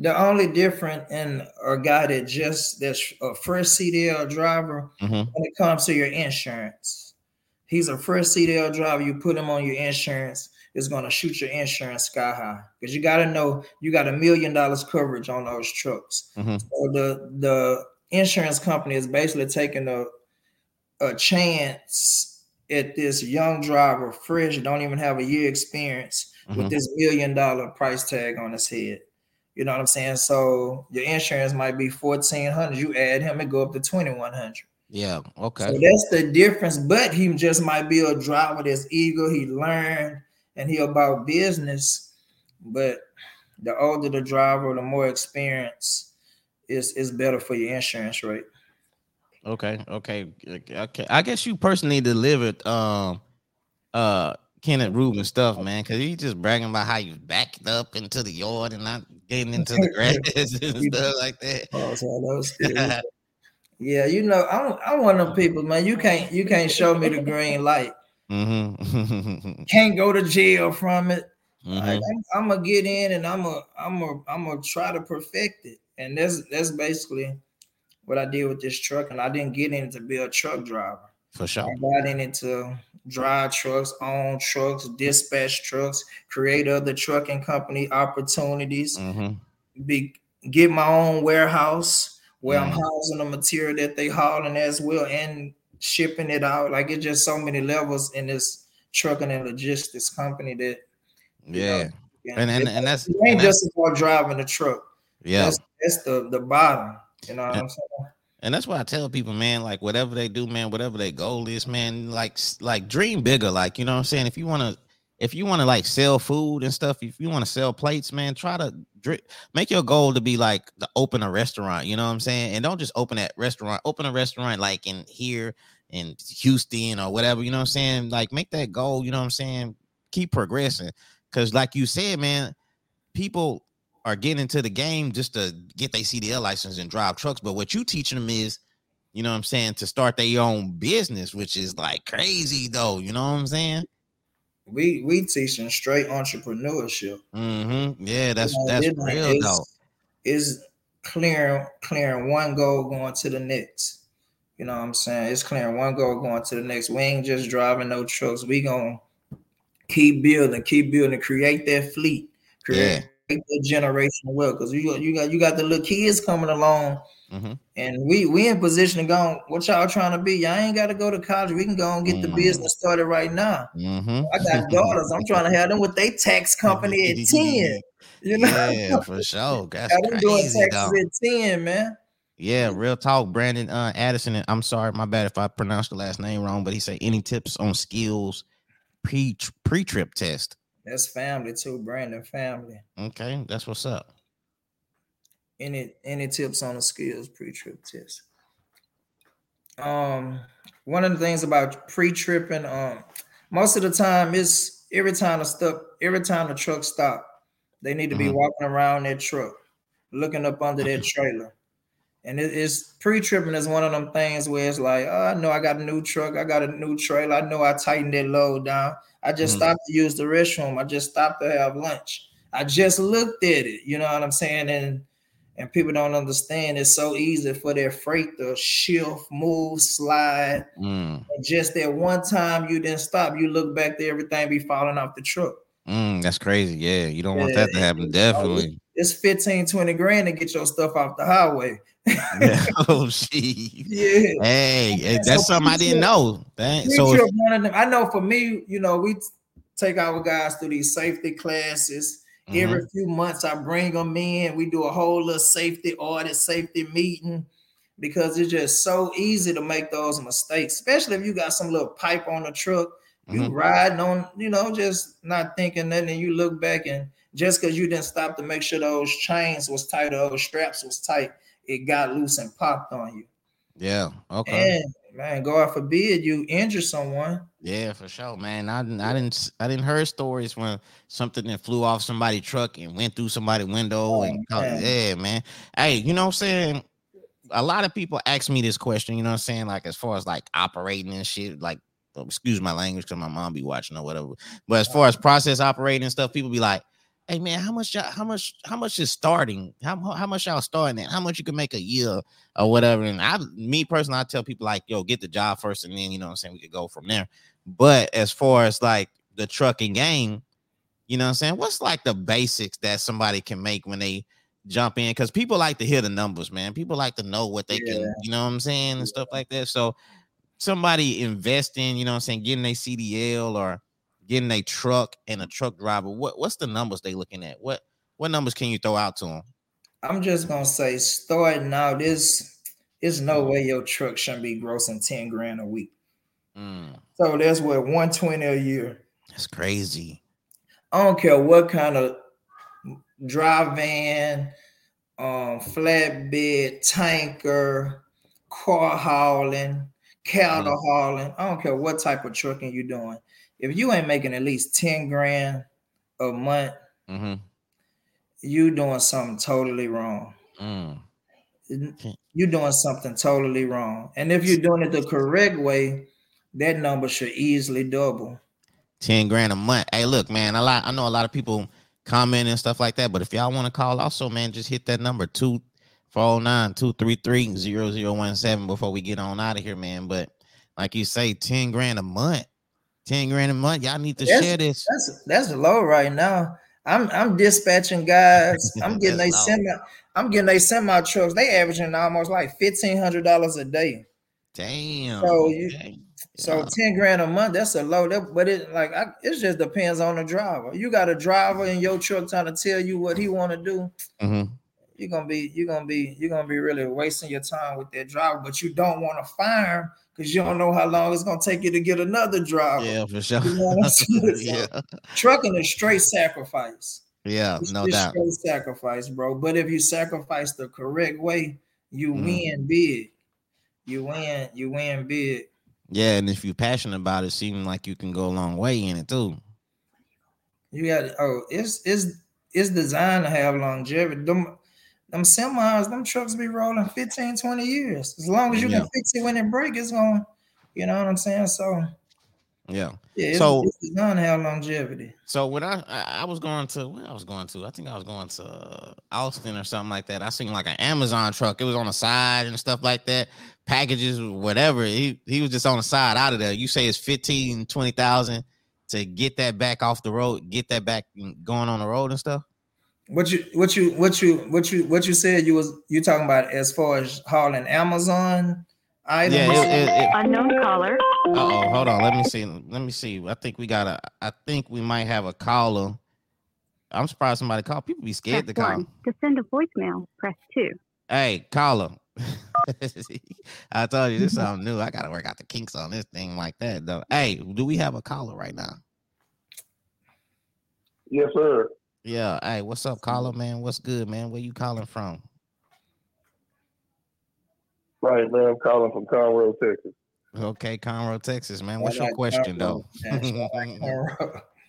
The only different in a guy that just that's a first CDL driver mm-hmm. when it comes to your insurance. He's a first CDL driver. You put him on your insurance, it's gonna shoot your insurance sky high because you gotta know you got a million dollars coverage on those trucks. Mm-hmm. So the the insurance company is basically taking a a chance at this young driver, fresh, don't even have a year experience mm-hmm. with this million dollar price tag on his head. You know what I'm saying? So your insurance might be fourteen hundred. You add him and go up to twenty one hundred. Yeah. Okay. So that's the difference. But he just might be a driver that's eager. He learned and he about business. But the older the driver, the more experience is is better for your insurance rate. Okay. Okay. Okay. I guess you personally delivered um uh Kenneth Rubin stuff, man, because he just bragging about how you backed up into the yard and not getting into the grass and stuff like that. Oh, that yeah, you know, I'm I'm one of them people, man. You can't you can't show me the green light. Mm-hmm. can't go to jail from it. Mm-hmm. Like, I'm, gonna get in and I'm gonna I'm gonna I'm gonna try to perfect it. And that's that's basically what I did with this truck. And I didn't get in to be a truck driver. For sure. I got in it to drive trucks, own trucks, dispatch trucks, create other trucking company opportunities, mm-hmm. be get my own warehouse where mm-hmm. I'm housing the material that they hauling as well and shipping it out. Like it's just so many levels in this trucking and logistics company that yeah. Know, and and, and that's it ain't just about driving the truck. Yeah, that's, that's the the bottom. You know what and, I'm saying? And that's why I tell people, man, like whatever they do, man, whatever their goal is, man, like like dream bigger. Like, you know what I'm saying? If you want to if you want to like sell food and stuff, if you want to sell plates, man, try to make your goal to be like to open a restaurant, you know what I'm saying? And don't just open that restaurant, open a restaurant like in here in Houston or whatever, you know what I'm saying? Like make that goal, you know what I'm saying? Keep progressing. Cause like you said, man, people are getting into the game just to get their CDL license and drive trucks. But what you teaching them is, you know what I'm saying, to start their own business, which is like crazy though. You know what I'm saying? We we teaching straight entrepreneurship. Mm-hmm. Yeah, that's you know, that's real though. Is clearing clearing one goal going to the next. You know what I'm saying? It's clearing one goal going to the next. We ain't just driving no trucks. We gonna keep building, keep building, create that fleet, create yeah. The generation well. Because you you got you got the little kids coming along, mm-hmm. and we we in position to go. What y'all trying to be? Y'all ain't got to go to college. We can go and get mm-hmm. the business started right now. Mm-hmm. I got daughters. I'm trying to have them with their tax company at ten. You know, yeah, for sure. That's crazy, doing taxes dog. at ten, man. Yeah, real talk. Brandon uh, Addison. I'm sorry, my bad if I pronounced the last name wrong, but he said any tips on skills pre pre trip test. That's family too, Brandon family. Okay, that's what's up. Any any tips on the skills pre trip test? Um, one of the things about pre tripping, um, most of the time is every time the stuff, every time the truck stop, they need to be mm-hmm. walking around that truck, looking up under that trailer. And it, it's pre-tripping is one of them things where it's like, oh, I know I got a new truck, I got a new trailer, I know I tightened that load down. I just mm-hmm. stopped to use the restroom. I just stopped to have lunch. I just looked at it. You know what I'm saying? And and people don't understand it's so easy for their freight to shift, move, slide. Mm. And just that one time you didn't stop, you look back there, everything be falling off the truck. Mm, that's crazy. Yeah, you don't yeah. want that to happen. Definitely. it's 15, 20 grand to get your stuff off the highway. Yeah. Oh shit. Yeah. Hey, that's so something I didn't know. Dang. So if, one of them. I know for me, you know, we take our guys through these safety classes. Mm-hmm. Every few months, I bring them in. We do a whole little safety audit, safety meeting because it's just so easy to make those mistakes, especially if you got some little pipe on the truck. You mm-hmm. riding on, you know, just not thinking nothing, and you look back and just because you didn't stop to make sure those chains was tight or those straps was tight, it got loose and popped on you. Yeah. Okay. And man, God forbid you injure someone. Yeah, for sure, man. I didn't, I didn't, I didn't hear stories when something that flew off somebody's truck and went through somebody's window oh, and man. yeah, man. Hey, you know what I'm saying? A lot of people ask me this question. You know what I'm saying? Like as far as like operating and shit, like oh, excuse my language because my mom be watching or whatever. But as far as uh-huh. process operating and stuff, people be like, hey man, how much y'all, how much how much is starting? How how much y'all starting at? How much you can make a year or whatever? And I me personally, I tell people like, yo, get the job first, and then you know what I'm saying we could go from there. But as far as like the trucking game, you know what I'm saying? What's like the basics that somebody can make when they jump in? Because people like to hear the numbers, man. People like to know what they yeah. can, you know what I'm saying, and stuff like that. So somebody investing, you know what I'm saying, getting a CDL or getting a truck and a truck driver, what what's the numbers they looking at? What what numbers can you throw out to them? I'm just gonna say, starting out, this there's no way your truck shouldn't be grossing 10 grand a week. Mm. So that's what 120 a year. That's crazy. I don't care what kind of drive van, um, flatbed, tanker, car hauling, cattle mm. hauling. I don't care what type of trucking you're doing if you ain't making at least 10 grand a month, mm-hmm. you doing something totally wrong. Mm. You're doing something totally wrong. And if you're doing it the correct way, that number should easily double. 10 grand a month. Hey, look, man, a lot I know a lot of people comment and stuff like that. But if y'all want to call also, man, just hit that number two four nine two three three zero zero one seven before we get on out of here, man. But like you say, 10 grand a month. 10 grand a month. Y'all need to that's, share this. That's that's low right now. I'm I'm dispatching guys. I'm getting a semi. I'm getting a semi trucks. They averaging almost like fifteen hundred dollars a day. Damn. So you, so ten grand a month. That's a low. That, but it like I, it just depends on the driver. You got a driver in your truck trying to tell you what he want to do. Mm-hmm. You're gonna be you're gonna be you're gonna be really wasting your time with that driver. But you don't want to fire him because you don't know how long it's gonna take you to get another driver. Yeah, for sure. You know yeah. Trucking is straight sacrifice. Yeah, it's no doubt. Straight sacrifice, bro. But if you sacrifice the correct way, you mm. win big. You win, you win big. Yeah, and if you're passionate about it, seems like you can go a long way in it too. You got oh, it's it's it's designed to have longevity. Them, them semis, them trucks be rolling 15, 20 years. As long as you yeah. can fix it when it break, it's going, you know what I'm saying? So yeah. Yeah, it's, so to have longevity. So when I I was going to where I was going to, I think I was going to Austin or something like that. I seen like an Amazon truck. It was on the side and stuff like that. Packages, whatever. He he was just on the side out of there. You say it's 15, 20,000 to get that back off the road, get that back mm, going on the road and stuff. What you what you what you what you what you said you was you talking about as far as hauling Amazon items? Yeah, it, it, it, unknown caller. oh, hold on. Let me see. Let me see. I think we got a. I think we might have a caller. I'm surprised somebody called. People be scared press to call. One. To send a voicemail, press two. Hey, caller. I told you this is something new. I gotta work out the kinks on this thing like that though. Hey, do we have a caller right now? Yes, sir. Yeah. Hey, what's up, caller, man? What's good, man? Where you calling from? Right, man. I'm calling from Conroe, Texas. Okay, Conroe, Texas, man. What's your question, though? hey,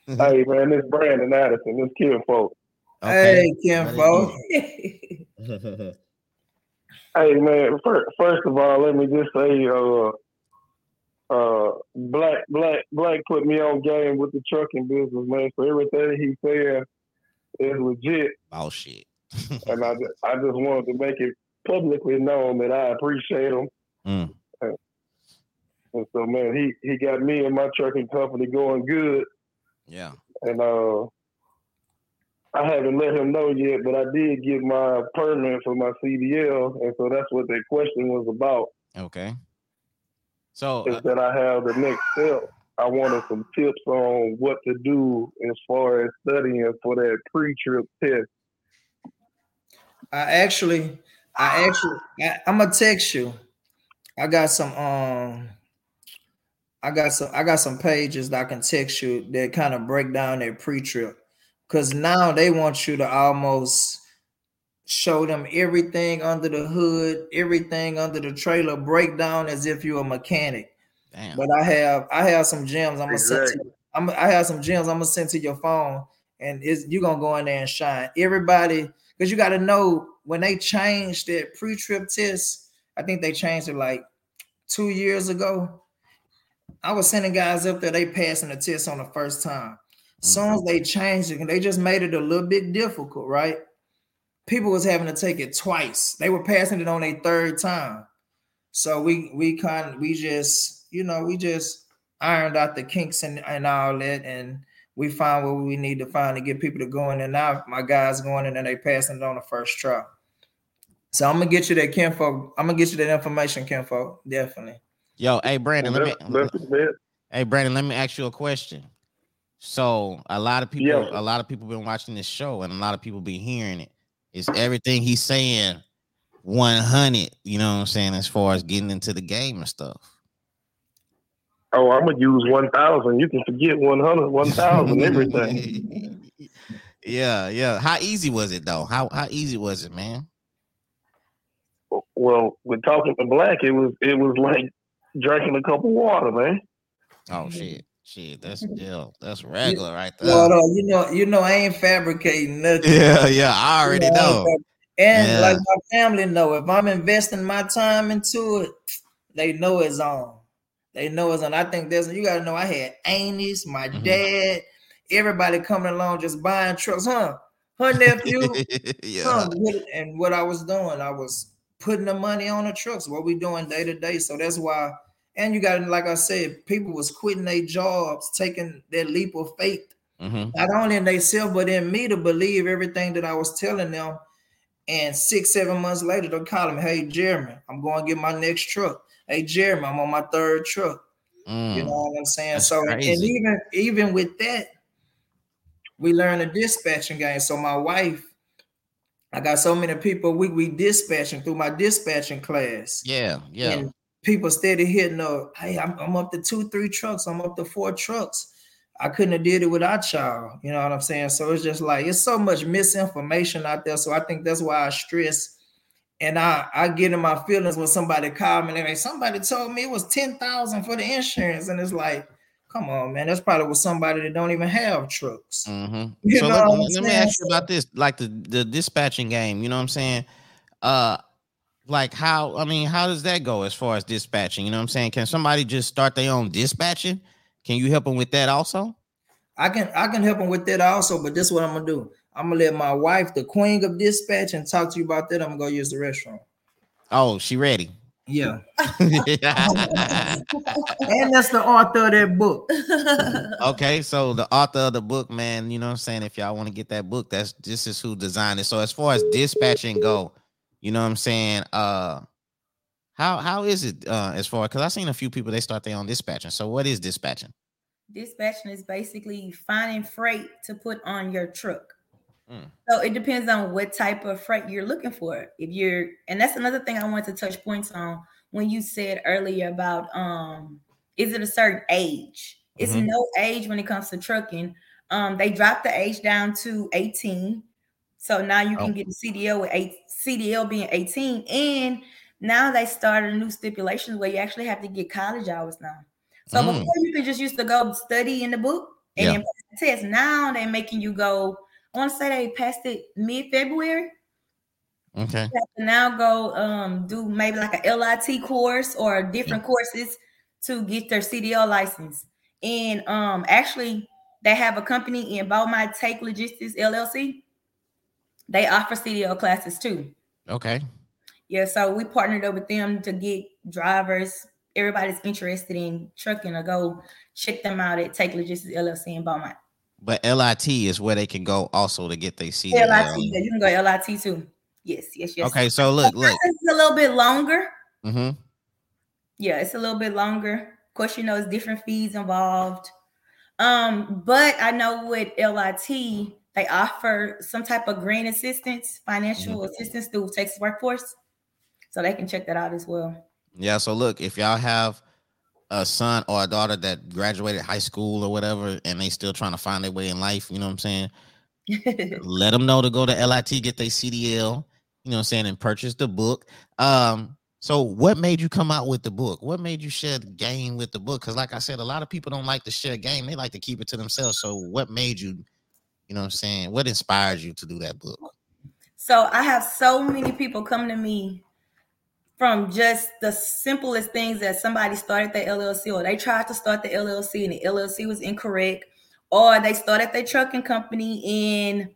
man, this Brandon Addison, this Kim folk. Okay. Hey, Kim folk. hey, man. First, first of all, let me just say, uh, uh, Black Black Black put me on game with the trucking business, man. So everything he said is legit. Oh shit. and I just, I just wanted to make it publicly known that I appreciate him. Mm. And, and, so man, he he got me and my trucking company going good. Yeah. And uh I haven't let him know yet, but I did get my permit for my CDL, and so that's what that question was about. Okay. So is uh, that I have the next step. I wanted some tips on what to do as far as studying for that pre-trip test. I actually, I actually, I, I'm gonna text you. I got some um I got some I got some pages that I can text you that kind of break down their pre-trip. Cause now they want you to almost show them everything under the hood, everything under the trailer, break down as if you're a mechanic. Damn. But I have I have some gems I'm gonna send to I'm I have some gems I'm gonna send to your phone, and it's you're gonna go in there and shine. Everybody, because you got to know when they changed that pre-trip test, I think they changed it like two years ago. I was sending guys up there, they passing the test on the first time. As soon as mm-hmm. they changed it, they just made it a little bit difficult, right? People was having to take it twice. They were passing it on a third time. So we we kind of we just, you know, we just ironed out the kinks and, and all that, and we find what we need to find to get people to go in. And now my guys going in and they passing it on the first try. So I'm gonna get you that kinfo. I'm gonna get you that information, kinfo. Definitely. Yo, hey Brandon, let me. Hey Brandon, let me ask you a question. So a lot of people, yeah. a lot of people been watching this show, and a lot of people be hearing it. Is everything he's saying 100? You know what I'm saying? As far as getting into the game and stuff. Oh, I'm gonna use 1,000. You can forget 100, 1,000, everything. yeah, yeah. How easy was it though? How how easy was it, man? Well, with talking to Black, it was it was like drinking a cup of water, man. Oh shit. Shit, that's mm-hmm. yeah, that's regular right there. No, no, you know, you know, I ain't fabricating nothing. Yeah, yeah, I already you know. know. And yeah. like my family know, if I'm investing my time into it, they know it's on. They know it's on. I think there's you gotta know I had aunties, my mm-hmm. dad, everybody coming along just buying trucks, huh? Her nephew, yeah. Huh? And what I was doing, I was putting the money on the trucks, what we doing day to day. So that's why and you got, like I said, people was quitting their jobs, taking that leap of faith, mm-hmm. not only in themselves, but in me to believe everything that I was telling them. And six, seven months later, they're calling me, hey, Jeromy, I'm going to get my next truck. Hey, Jeromy, I'm on my third truck. Mm. You know what I'm saying? So, crazy. and even even with that, we learned a dispatching game. So my wife, I got so many people we we dispatching through my dispatching class. Yeah, yeah. And people steady hitting up. Hey, I'm, I'm up to two, three trucks. I'm up to four trucks. I couldn't have did it without y'all. You know what I'm saying? So it's just like it's so much misinformation out there. So I think that's why I stress and I I get in my feelings when somebody called me and like somebody told me it was ten thousand for the insurance, and it's like, come on, man, that's probably with somebody that don't even have trucks. Mm-hmm. so let, let me ask you about this, like the the dispatching game. You know what I'm saying? Uh, like how I mean, how does that go as far as dispatching? You know what I'm saying? Can somebody just start their own dispatching? Can you help them with that also? I can I can help them with that also, but this is what I'm gonna do. I'm gonna let my wife, the queen of dispatch, and talk to you about that. I'm gonna go use the restroom. Oh, she ready? Yeah. and that's the author of that book. okay, so the author of the book, man, you know what I'm saying? If y'all want to get that book, that's this is who designed it. So as far as dispatching go, you know what I'm saying? Uh how how is it uh as far because I've seen a few people they start their own dispatching. So what is dispatching? Dispatching is basically finding freight to put on your truck. Mm. So it depends on what type of freight you're looking for. If you're and that's another thing I want to touch points on when you said earlier about um is it a certain age? It's mm-hmm. no age when it comes to trucking. Um, they dropped the age down to 18. So now you can oh. get a CDL with eight CDL being 18, and now they started a new stipulations where you actually have to get college hours now. So mm. before you could just used to go study in the book and yeah. then pass the test. Now they're making you go. I want to say they passed it mid February. Okay. now go um do maybe like a LIT course or different yeah. courses to get their CDL license. And um actually they have a company in Beaumont Take Logistics LLC they offer CDL classes too. Okay. Yeah, so we partnered up with them to get drivers. Everybody's interested in trucking to go check them out at Take Logistics LLC in Beaumont. But LIT is where they can go also to get their CDL. LIT, yeah, you can go LIT too. Yes, yes, yes. Okay, so look, look. It's a little bit longer. Mm-hmm. Yeah, it's a little bit longer. Of course, you know, it's different fees involved. Um, but I know with LIT, they offer some type of grant assistance, financial mm-hmm. assistance through Texas Workforce. So they can check that out as well. Yeah. So look, if y'all have a son or a daughter that graduated high school or whatever, and they still trying to find their way in life, you know what I'm saying? Let them know to go to LIT, get their CDL, you know what I'm saying, and purchase the book. Um, so what made you come out with the book? What made you share the game with the book? Because like I said, a lot of people don't like to share game, they like to keep it to themselves. So what made you, you know what I'm saying? What inspired you to do that book? So I have so many people come to me from just the simplest things that somebody started their LLC or they tried to start the LLC and the LLC was incorrect, or they started their trucking company and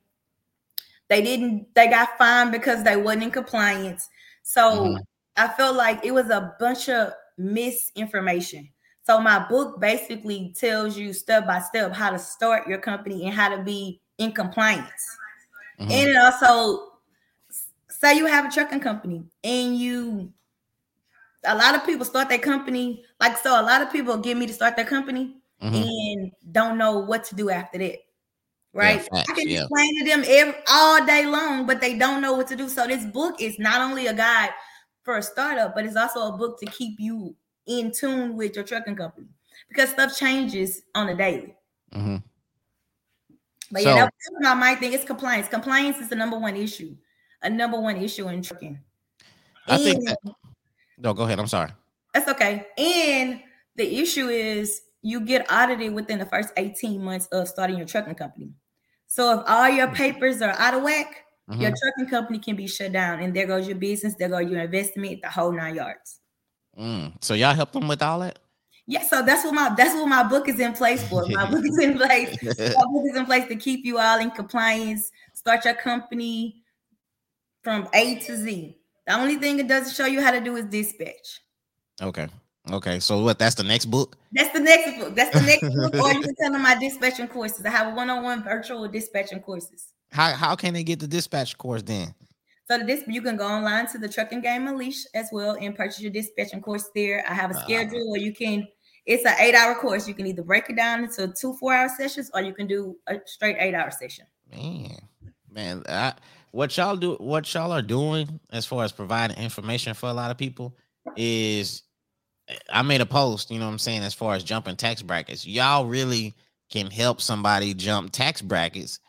they didn't, they got fined because they wasn't in compliance. So mm-hmm. I felt like it was a bunch of misinformation. So my book basically tells you step by step how to start your company and how to be in compliance. Mm-hmm. And it also say you have a trucking company and you a lot of people start their company like so a lot of people get me to start their company mm-hmm. and don't know what to do after that right yeah, i can yeah. explain to them every, all day long but they don't know what to do so this book is not only a guide for a startup but it's also a book to keep you in tune with your trucking company because stuff changes on a daily mm-hmm. but so, yeah that was my, my thing it's compliance compliance is the number one issue a number one issue in trucking. I and, think. That, no, go ahead. I'm sorry. That's okay. And the issue is you get audited within the first 18 months of starting your trucking company. So if all your papers are out of whack, mm-hmm. your trucking company can be shut down, and there goes your business, there goes your investment, the whole nine yards. Mm. So y'all help them with all that? Yeah, so that's what my that's what my book is in place for. My book is in place. my book is in place to keep you all in compliance, start your company, from A to Z. The only thing it doesn't show you how to do is dispatch. Okay. Okay. So what? That's the next book. That's the next book. That's the next book. Or you can tell them my dispatching courses. I have one-on-one virtual dispatching courses. How how can they get the dispatch course then? So the disp you can go online to the trucking game Unleash as well and purchase your dispatching course there. I have a uh-huh. schedule uh, where you can. It's an eight-hour course. You can either break it down into two four-hour sessions, or you can do a straight eight-hour session. Man, man, I what y'all do what y'all are doing as far as providing information for a lot of people is I made a post, you know what I'm saying, as far as jumping tax brackets. Y'all really can help somebody jump tax brackets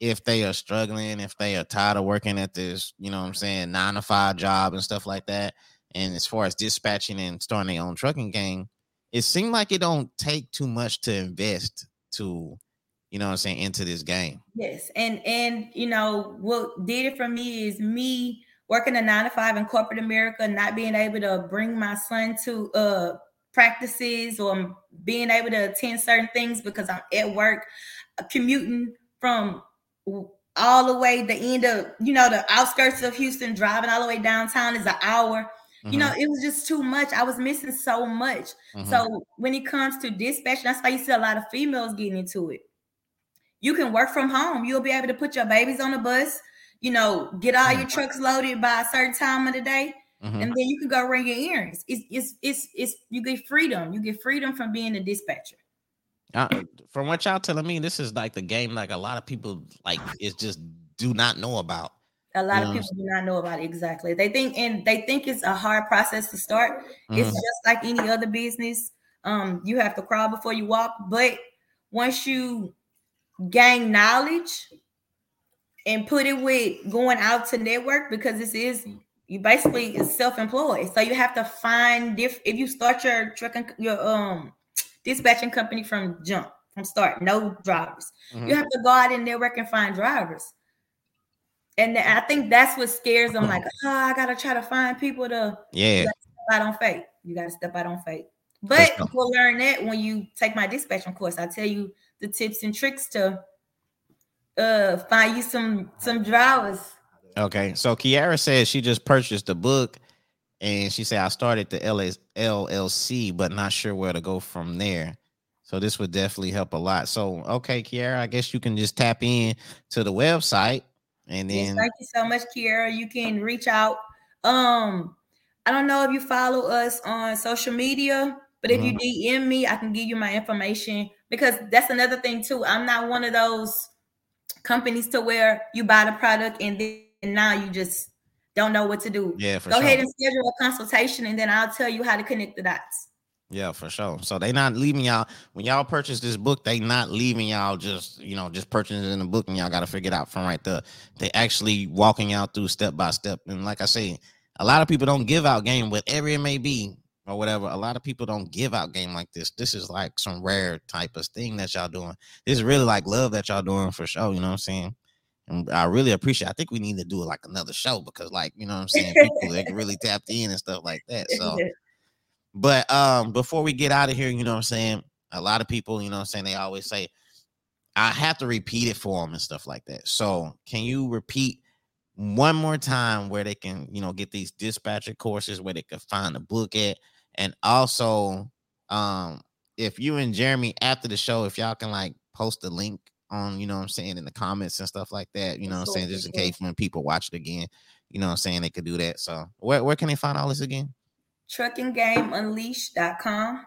if they are struggling, if they are tired of working at this, you know what I'm saying, nine to five job and stuff like that. And as far as dispatching and starting their own trucking gang, it seemed like it don't take too much to invest to you know what I'm saying, into this game. Yes. And and you know, what did it for me is me working a nine to five in corporate America, not being able to bring my son to uh practices or being able to attend certain things because I'm at work, uh, commuting from all the way the end of you know the outskirts of Houston, driving all the way downtown is an hour. Mm-hmm. You know, mm-hmm. it was just too much. I was missing so much. Mm-hmm. So when it comes to dispatch, that's why you see a lot of females getting into it you can work from home. You'll be able to put your babies on the bus, you know, get all your mm-hmm. trucks loaded by a certain time of the day, mm-hmm. and then you can go ring your earrings. It's it's it's it's you get freedom. You get freedom from being a dispatcher. Uh, from what y'all telling me, this is like the game like a lot of people like is just do not know about. A lot you of people do not know about it exactly. They think and they think it's a hard process to start. Mm-hmm. It's just like any other business. Um, you have to crawl before you walk, but once you gain knowledge and put it with going out to network because this is you basically is self-employed. So you have to find diff if you start your trucking your um dispatching company from jump from start, no drivers. Mm-hmm. You have to go out and network and find drivers. And I think that's what scares them. Like, oh, I gotta try to find people to yeah. step out on faith. You gotta step out on faith. But you'll learn that when you take my dispatching course. I tell you the tips and tricks to uh find you some some drivers. Okay, so Kiara says she just purchased the book, and she said I started the LS, LLC, but not sure where to go from there. So this would definitely help a lot. So okay, Kiara, I guess you can just tap in to the website and then yes, thank you so much, Kiara. You can reach out. Um, I don't know if you follow us on social media, but if mm-hmm. you DM me, I can give you my information because that's another thing too. I'm not one of those companies to where you buy the product and then now you just don't know what to do. Yeah, go sure. ahead and schedule a consultation, and then I'll tell you how to connect the dots. Yeah, for sure. So they not leaving y'all when y'all purchase this book. They not leaving y'all just you know just purchasing in the book and y'all got to figure it out from right there. They actually walking y'all through step by step. And like I say, a lot of people don't give out game, whatever it may be or whatever. A lot of people don't give out game like this. This is like some rare type of thing that y'all doing. This is really like love that y'all doing for sure. You know what I'm saying? And I really appreciate. I think we need to do like another show because, like, you know what I'm saying, people they really tapped in and stuff like that. So but um, before we get out of here, you know what I'm saying? A lot of people, you know what I'm saying, they always say, I have to repeat it for them and stuff like that. So can you repeat one more time where they can, you know, get these dispatcher courses where they can find the book at? And also, um, if you and Jeromy after the show, if y'all can like post a link on, you know what I'm saying, in the comments and stuff like that, you know what I'm saying, just in case when people watch it again, you know what I'm saying, they could do that. So where, where can they find all this again? truckinggameunleashed.com.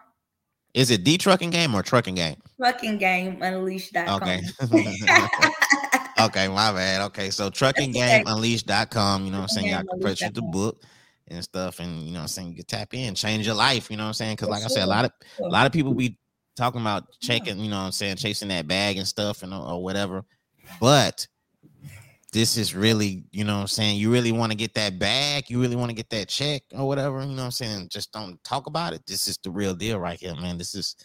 Is it the trucking game or trucking game? Trucking game unleashed.com. Okay. okay, my bad. Okay, so trucking game unleashed.com, you know what I'm saying? Y'all can purchase the book and stuff, and you know what I'm saying, you can tap in, change your life, you know what I'm saying? Because like I said, a lot of a lot of people be talking about checking, you know what I'm saying, chasing that bag and stuff and or whatever. But this is really, you know I'm saying, you really want to get that bag, you really want to get that check or whatever, you know what I'm saying? Just don't talk about it. This is the real deal right here, man. This is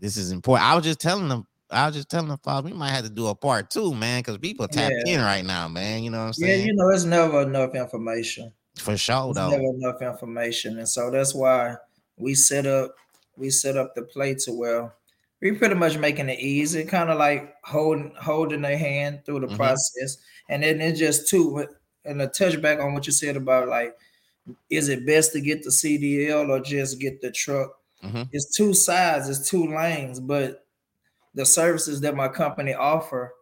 this is important. I was just telling them, I was just telling them, Father, we might have to do a part two, man, because people tap yeah. in right now, man. You know what I'm saying? Yeah, you know, it's never enough information. For sure, though. Never enough information. And so that's why we set up we set up the play to where we pretty much making it easy, kind of like holding holding their hand through the mm-hmm. process. And then it's just two and a touchback on what you said about like, is it best to get the CDL or just get the truck? Mm-hmm. It's two sides, it's two lanes, but the services that my company offer,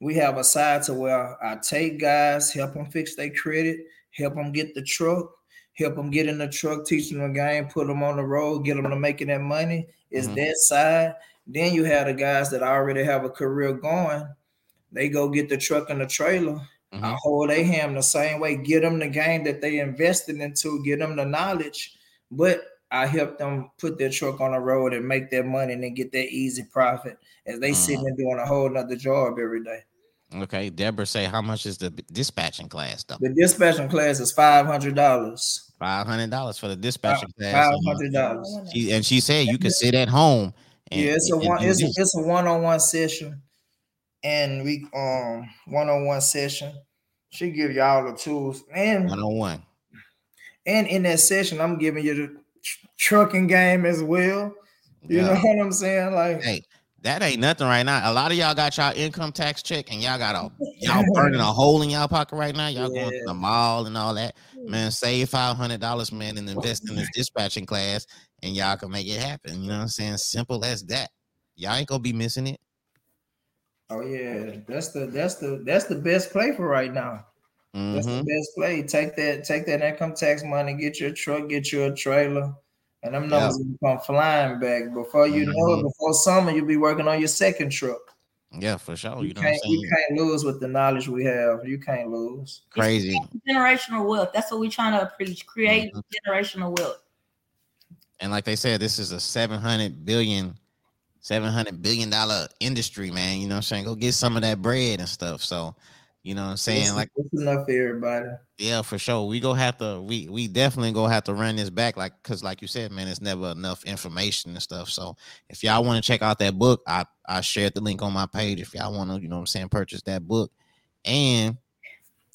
we have a side to where I take guys, help them fix their credit, help them get the truck, help them get in the truck, teach them the game, put them on the road, get them to making that money. Is mm-hmm. that side. Then you have the guys that already have a career going. They go get the truck and the trailer. Mm-hmm. I hold their hand the same way, get them the game that they invested into, get them the knowledge. But I help them put their truck on the road and make their money and then get that easy profit as they mm-hmm. sitting and doing a whole nother job every day. Okay, Deborah say how much is the dispatching class though? The dispatching class is five hundred dollars. Five hundred dollars for the dispatching class. Five hundred dollars. She, and she said you can sit at home. And, yeah, it's a one. It's, it's a one on one session, and we um one on one session. She give you all the tools and one on one. And in that session, I'm giving you the tr- trucking game as well. You yeah. know what I'm saying? Like, hey, that ain't nothing right now. A lot of y'all got y'all income tax check and y'all got a y'all burning a hole in y'all pocket right now. Y'all yeah. going to the mall and all that. Man, save five hundred dollars, man, and invest in this dispatching class, and y'all can make it happen. You know what I'm saying? Simple as that. Y'all ain't gonna be missing it. Oh yeah, that's the that's the that's the best play for right now. Mm-hmm. That's the mm-hmm. best play. Take that take that income tax money, get your truck, get you a trailer and them numbers yep. come flying back. Before you mm-hmm. know it, before summer, you'll be working on your second truck. Yeah, for sure. You, you know can't you can't lose with the knowledge we have. You can't lose. Crazy. generational wealth. That's what we're trying to preach. Create mm-hmm. generational wealth. And like they said, this is a 700 billion 700 billion dollar industry, man. You know what I'm saying? Go get some of that bread and stuff. So you know what I'm saying? It's, like it's enough for everybody. Yeah, for sure. We go have to we we definitely go have to run this back like cuz like you said, man, it's never enough information and stuff. So if y'all want to check out that book, I I shared the link on my page if y'all want to, you know what I'm saying, purchase that book. And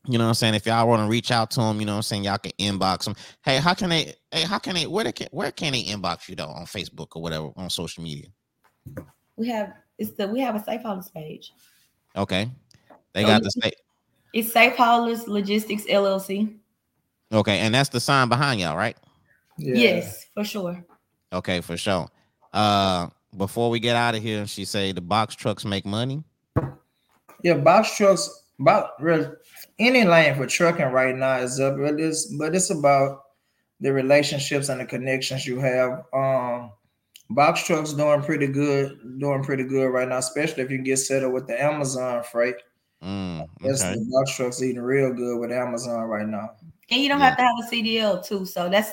you know what I'm saying? If y'all want to reach out to them, you know what I'm saying, y'all can inbox them. Hey, how can they hey, how can they where they can where can they inbox you though on Facebook or whatever on social media? We have it's the we have a safe house page. Okay. They got the state. It's Safehaulers Logistics LLC. Okay, and that's the sign behind y'all, right? Yeah. Yes, for sure. Okay, for sure. Uh, before we get out of here, she say the box trucks make money. Yeah, box trucks about any lane for trucking right now is up, but it's but it's about the relationships and the connections you have. Um, box trucks doing pretty good, doing pretty good right now, especially if you get set up with the Amazon freight. Mm, okay. the box trucks eating real good with Amazon right now. And you don't yeah. have to have a CDL too, so that's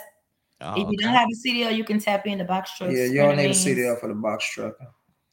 oh, if you okay. don't have a CDL, you can tap into box trucks. Yeah, you don't need a CDL for the box truck.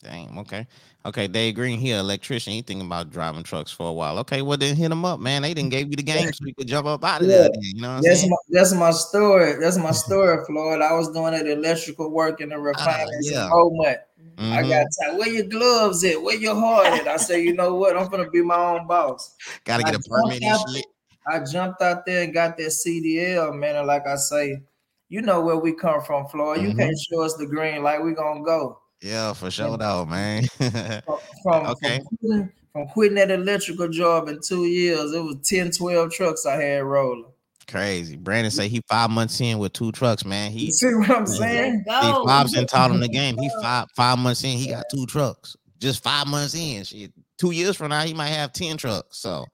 Damn. Okay. Okay. Dave Green here, electrician. He thinking about driving trucks for a while. Okay. Well, then hit him up, man. They didn't give you the game so you could jump up out of yeah. there. You know that's saying? my that's my story. That's my story, Floyd. I was doing that electrical work in the refinery uh, yeah. in Beaumont. Mm-hmm. I got time. Where your gloves at? Where your heart at? I say, you know what? I'm gonna be my own boss. Gotta get I a permit and shit. I jumped out there and got that CDL, man. And like I say, you know where we come from, Floyd. You mm-hmm. can't show us the green light. We gonna go. Yeah, for sure, though, man. from, okay. From quitting, from quitting that electrical job in two years, it was 10, 12 trucks I had rolling. Crazy. Brandon say he five months in with two trucks, man. He you see what I'm saying? Steve Bobson taught him the game. He five five months in, he got two trucks. Just five months in. Shit. Two years from now, he might have 10 trucks. So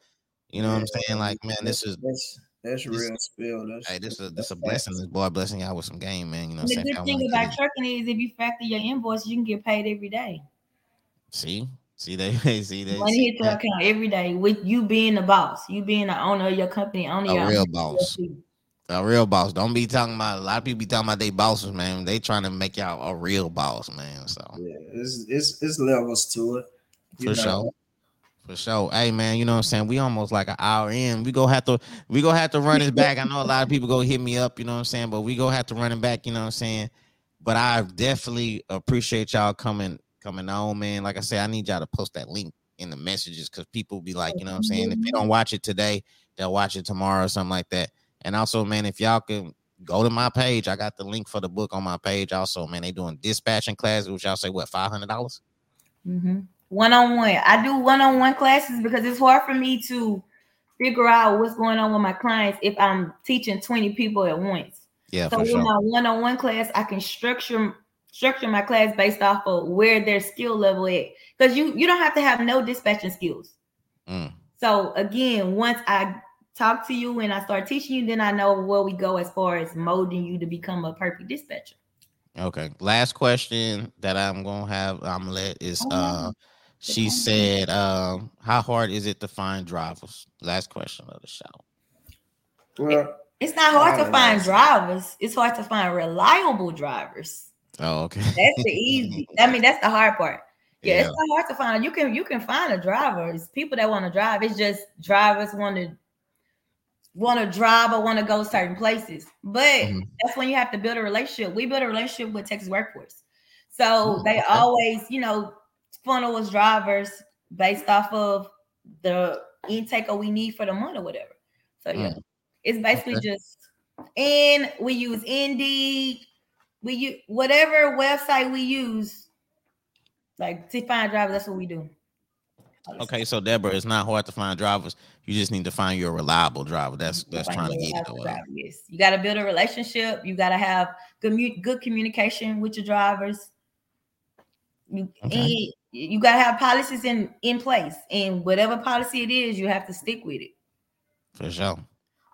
you know yeah, what I'm saying? Like, man, this is that's, that's real spill. That's, hey, this is this a blessing. This boy blessing y'all with some game, man. You know, the good thing about trucking is if you factor your invoice, you can get paid every day. See, see they see they money hit your account every day with you being the boss, you being the owner of your company, owner a real boss. A real boss. Don't be talking about a lot of people be talking about they bosses, man. They trying to make y'all a real boss, man. So yeah, it's it's, it's levels to it. For know? sure. For sure. Hey man, you know what I'm saying? We almost like an hour in. We go have to we go have to run this back. I know a lot of people go hit me up, you know what I'm saying? But we go have to run it back, you know what I'm saying? But I definitely appreciate y'all coming coming on, man. Like I said, I need y'all to post that link in the messages because people be like, you know what I'm saying? If they don't watch it today, they'll watch it tomorrow or something like that. And also, man, if y'all can go to my page, I got the link for the book on my page. Also, man, they doing dispatching classes, which y'all say what five hundred dollars. Mm-hmm one on one. I do one on one classes because it's hard for me to figure out what's going on with my clients if I'm teaching 20 people at once. Yeah. So with sure. my one on one class, I can structure structure my class based off of where their skill level at. Because you you don't have to have no dispatching skills. Mm. So again, once I talk to you and I start teaching you, then I know where we go as far as molding you to become a perfect dispatcher. Okay. Last question that I'm gonna have I'm gonna let is uh she said, um, "How hard is it to find drivers?" Last question of the show. Well, it's not hard to find drivers. It's hard to find reliable drivers. Oh, okay. That's the easy. I mean, that's the hard part. Yeah, yeah, it's not hard to find. You can you can find a driver. It's people that want to drive. It's just drivers want to want to drive or want to go certain places. But mm-hmm. that's when you have to build a relationship. We build a relationship with Texas Workforce. So they always, you know, funnel us drivers based off of the intake or we need for the month or whatever. So yeah, mm. it's basically okay. just and we use Indeed, we use whatever website we use, like to find drivers. That's what we do. Okay, so Deborah, it's not hard to find drivers. You just need to find your reliable driver. That's that's trying to get it. Driver, yes, you got to build a relationship. You got to have good good communication with your drivers. You, okay you got to have policies in in place and whatever policy it is you have to stick with it for sure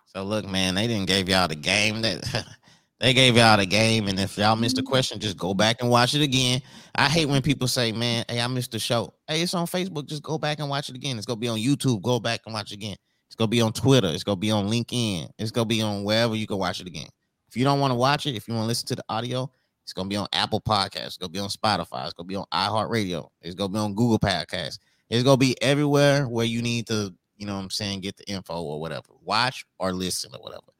so look man they didn't give y'all the game that they gave y'all the game and if y'all missed a mm-hmm. question just go back and watch it again i hate when people say man hey i missed the show hey it's on facebook just go back and watch it again it's gonna be on youtube go back and watch it again it's gonna be on twitter it's gonna be on linkedin it's gonna be on wherever you can watch it again if you don't want to watch it if you want to listen to the audio it's gonna be on Apple Podcasts. It's gonna be on Spotify. It's gonna be on iHeartRadio. It's gonna be on Google Podcasts. It's gonna be everywhere where you need to, you know what I'm saying, get the info or whatever. Watch or listen or whatever.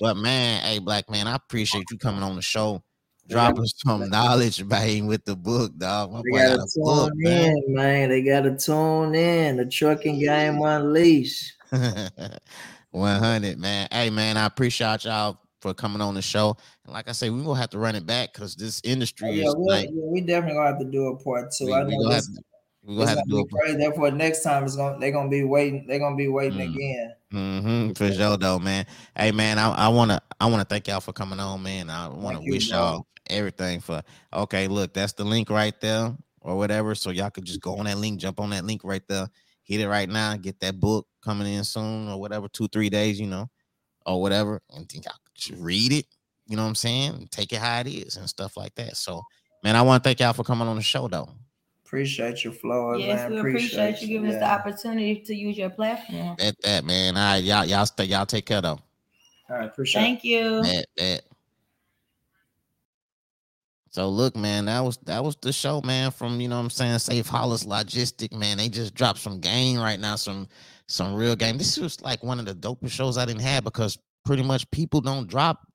But man, hey, black man, I appreciate you coming on the show, dropping some knowledge, man, with the book, dog. My they gotta got tune book, in, man. man. They gotta tune in. The trucking game unleashed. 100, man. Hey, man, I appreciate y'all for coming on the show. And like I say, we will have to run it back because this industry oh, yeah, is like yeah, we definitely gonna have to do a part two. We, I know this, to, we gonna have to do a Therefore, next time it's gonna they're gonna be waiting. They're gonna be waiting mm. again. Mm-hmm, for sure, though, man. Hey, man, I, I wanna I wanna thank y'all for coming on, man. I wanna wish y'all everything for okay. Look, that's the link right there, or whatever. So y'all could just go on that link, jump on that link right there, hit it right now, get that book coming in soon, or whatever, two three days, you know, or whatever, and then y'all just read it. You know what I'm saying? Take it how it is and stuff like that. So, man, I want to thank y'all for coming on the show, though. Appreciate you, Floyd. Yes, man. we appreciate, appreciate you giving yeah. us the opportunity to use your platform. That that man. All right, y'all y'all stay y'all take care though. All right, appreciate. It. Thank you. That that. So look, man, that was that was the show, man. From you know, what I'm saying, Safehaulers Logistic, man. They just dropped some game right now, some some real game. This was like one of the dopest shows I didn't have because pretty much people don't drop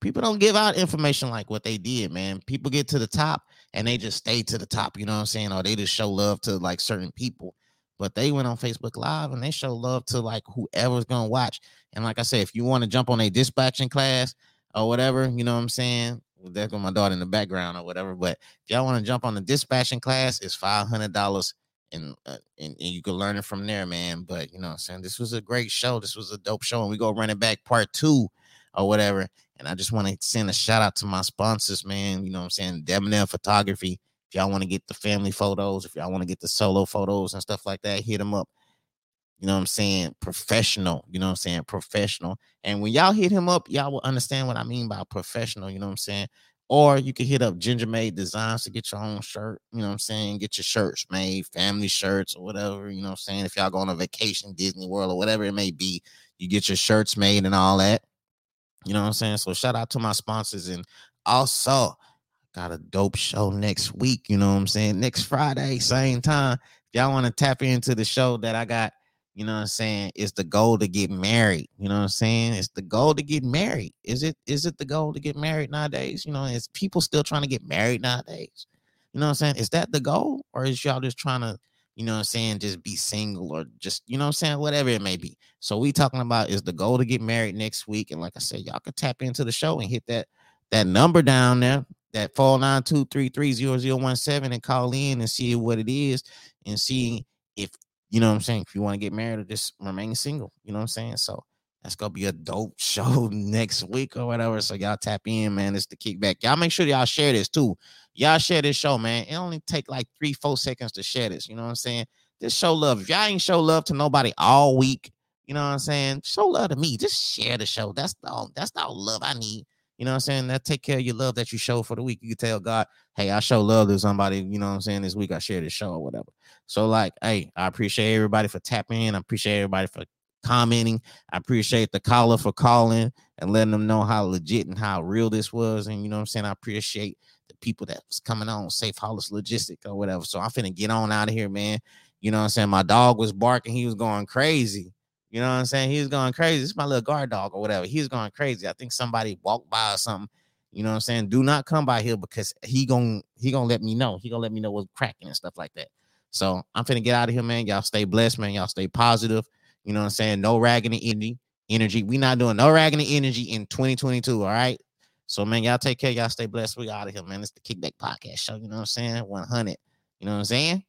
people don't give out information like what they did, man. People get to the top and they just stay to the top, you know what I'm saying? Or they just show love to like certain people. But they went on Facebook Live and they show love to like whoever's gonna watch. And like I said, if you want to jump on a dispatching class or whatever, you know what I'm saying? Well, there my daughter in the background or whatever. But if y'all want to jump on the dispatching class, it's five hundred dollars and, uh, and and you can learn it from there, man. But you know, what I'm saying this was a great show. This was a dope show, and we go running back part two or whatever. And I just want to send a shout out to my sponsors, man. You know what I'm saying? Debonair Photography. If y'all want to get the family photos, if y'all want to get the solo photos and stuff like that, hit them up. You know what I'm saying? Professional. You know what I'm saying? Professional. And when y'all hit him up, y'all will understand what I mean by professional. You know what I'm saying? Or you can hit up Ginger Made Designs to get your own shirt. You know what I'm saying? Get your shirts made, family shirts or whatever. You know what I'm saying? If y'all go on a vacation, Disney World or whatever it may be, you get your shirts made and all that. You know what I'm saying? So shout out to my sponsors and also got a dope show next week. You know what I'm saying? Next Friday, same time. If y'all want to tap into the show that I got, you know what I'm saying? It's the goal to get married. You know what I'm saying? It's the goal to get married. Is it is it the goal to get married nowadays? You know, is people still trying to get married nowadays? You know what I'm saying? Is that the goal? Or is y'all just trying to you know what I'm saying, just be single or just, you know what I'm saying, whatever it may be. So we talking about is the goal to get married next week. And like I said, y'all can tap into the show and hit that that number down there, that 492330017 and call in and see what it is and see if you know what I'm saying, if you want to get married or just remain single, you know what I'm saying? So that's gonna be a dope show next week or whatever. So y'all tap in, man. It's the kickback. Y'all make sure y'all share this too. Y'all share this show, man. It only take like three, four seconds to share this. You know what I'm saying? Just show love. If y'all ain't show love to nobody all week, you know what I'm saying? Show love to me. Just share the show. That's all. That's all love I need. You know what I'm saying? That take care of your love that you show for the week. You can tell God, hey, I show love to somebody, you know what I'm saying? This week I share the show or whatever. So, like, hey, I appreciate everybody for tapping in. I appreciate everybody for commenting. I appreciate the caller for calling and letting them know how legit and how real this was. And you know what I'm saying? I appreciate the people that was coming on Safehaulers Logistic or whatever. So I'm finna get on out of here, man. You know what I'm saying? My dog was barking, he was going crazy. You know what I'm saying? He was going crazy. It's my little guard dog or whatever. He was going crazy. I think somebody walked by or something. You know what I'm saying? Do not come by here because he gonna he gonna let me know. He gonna let me know what's cracking and stuff like that. So I'm finna get out of here, man. Y'all stay blessed, man. Y'all stay positive. You know what I'm saying? No ragging energy. Energy. We not doing no ragging the energy in 2022. All right. So, man, y'all take care. Y'all stay blessed. We out of here, man. It's the Kickback Podcast Show. You know what I'm saying? 100. You know what I'm saying?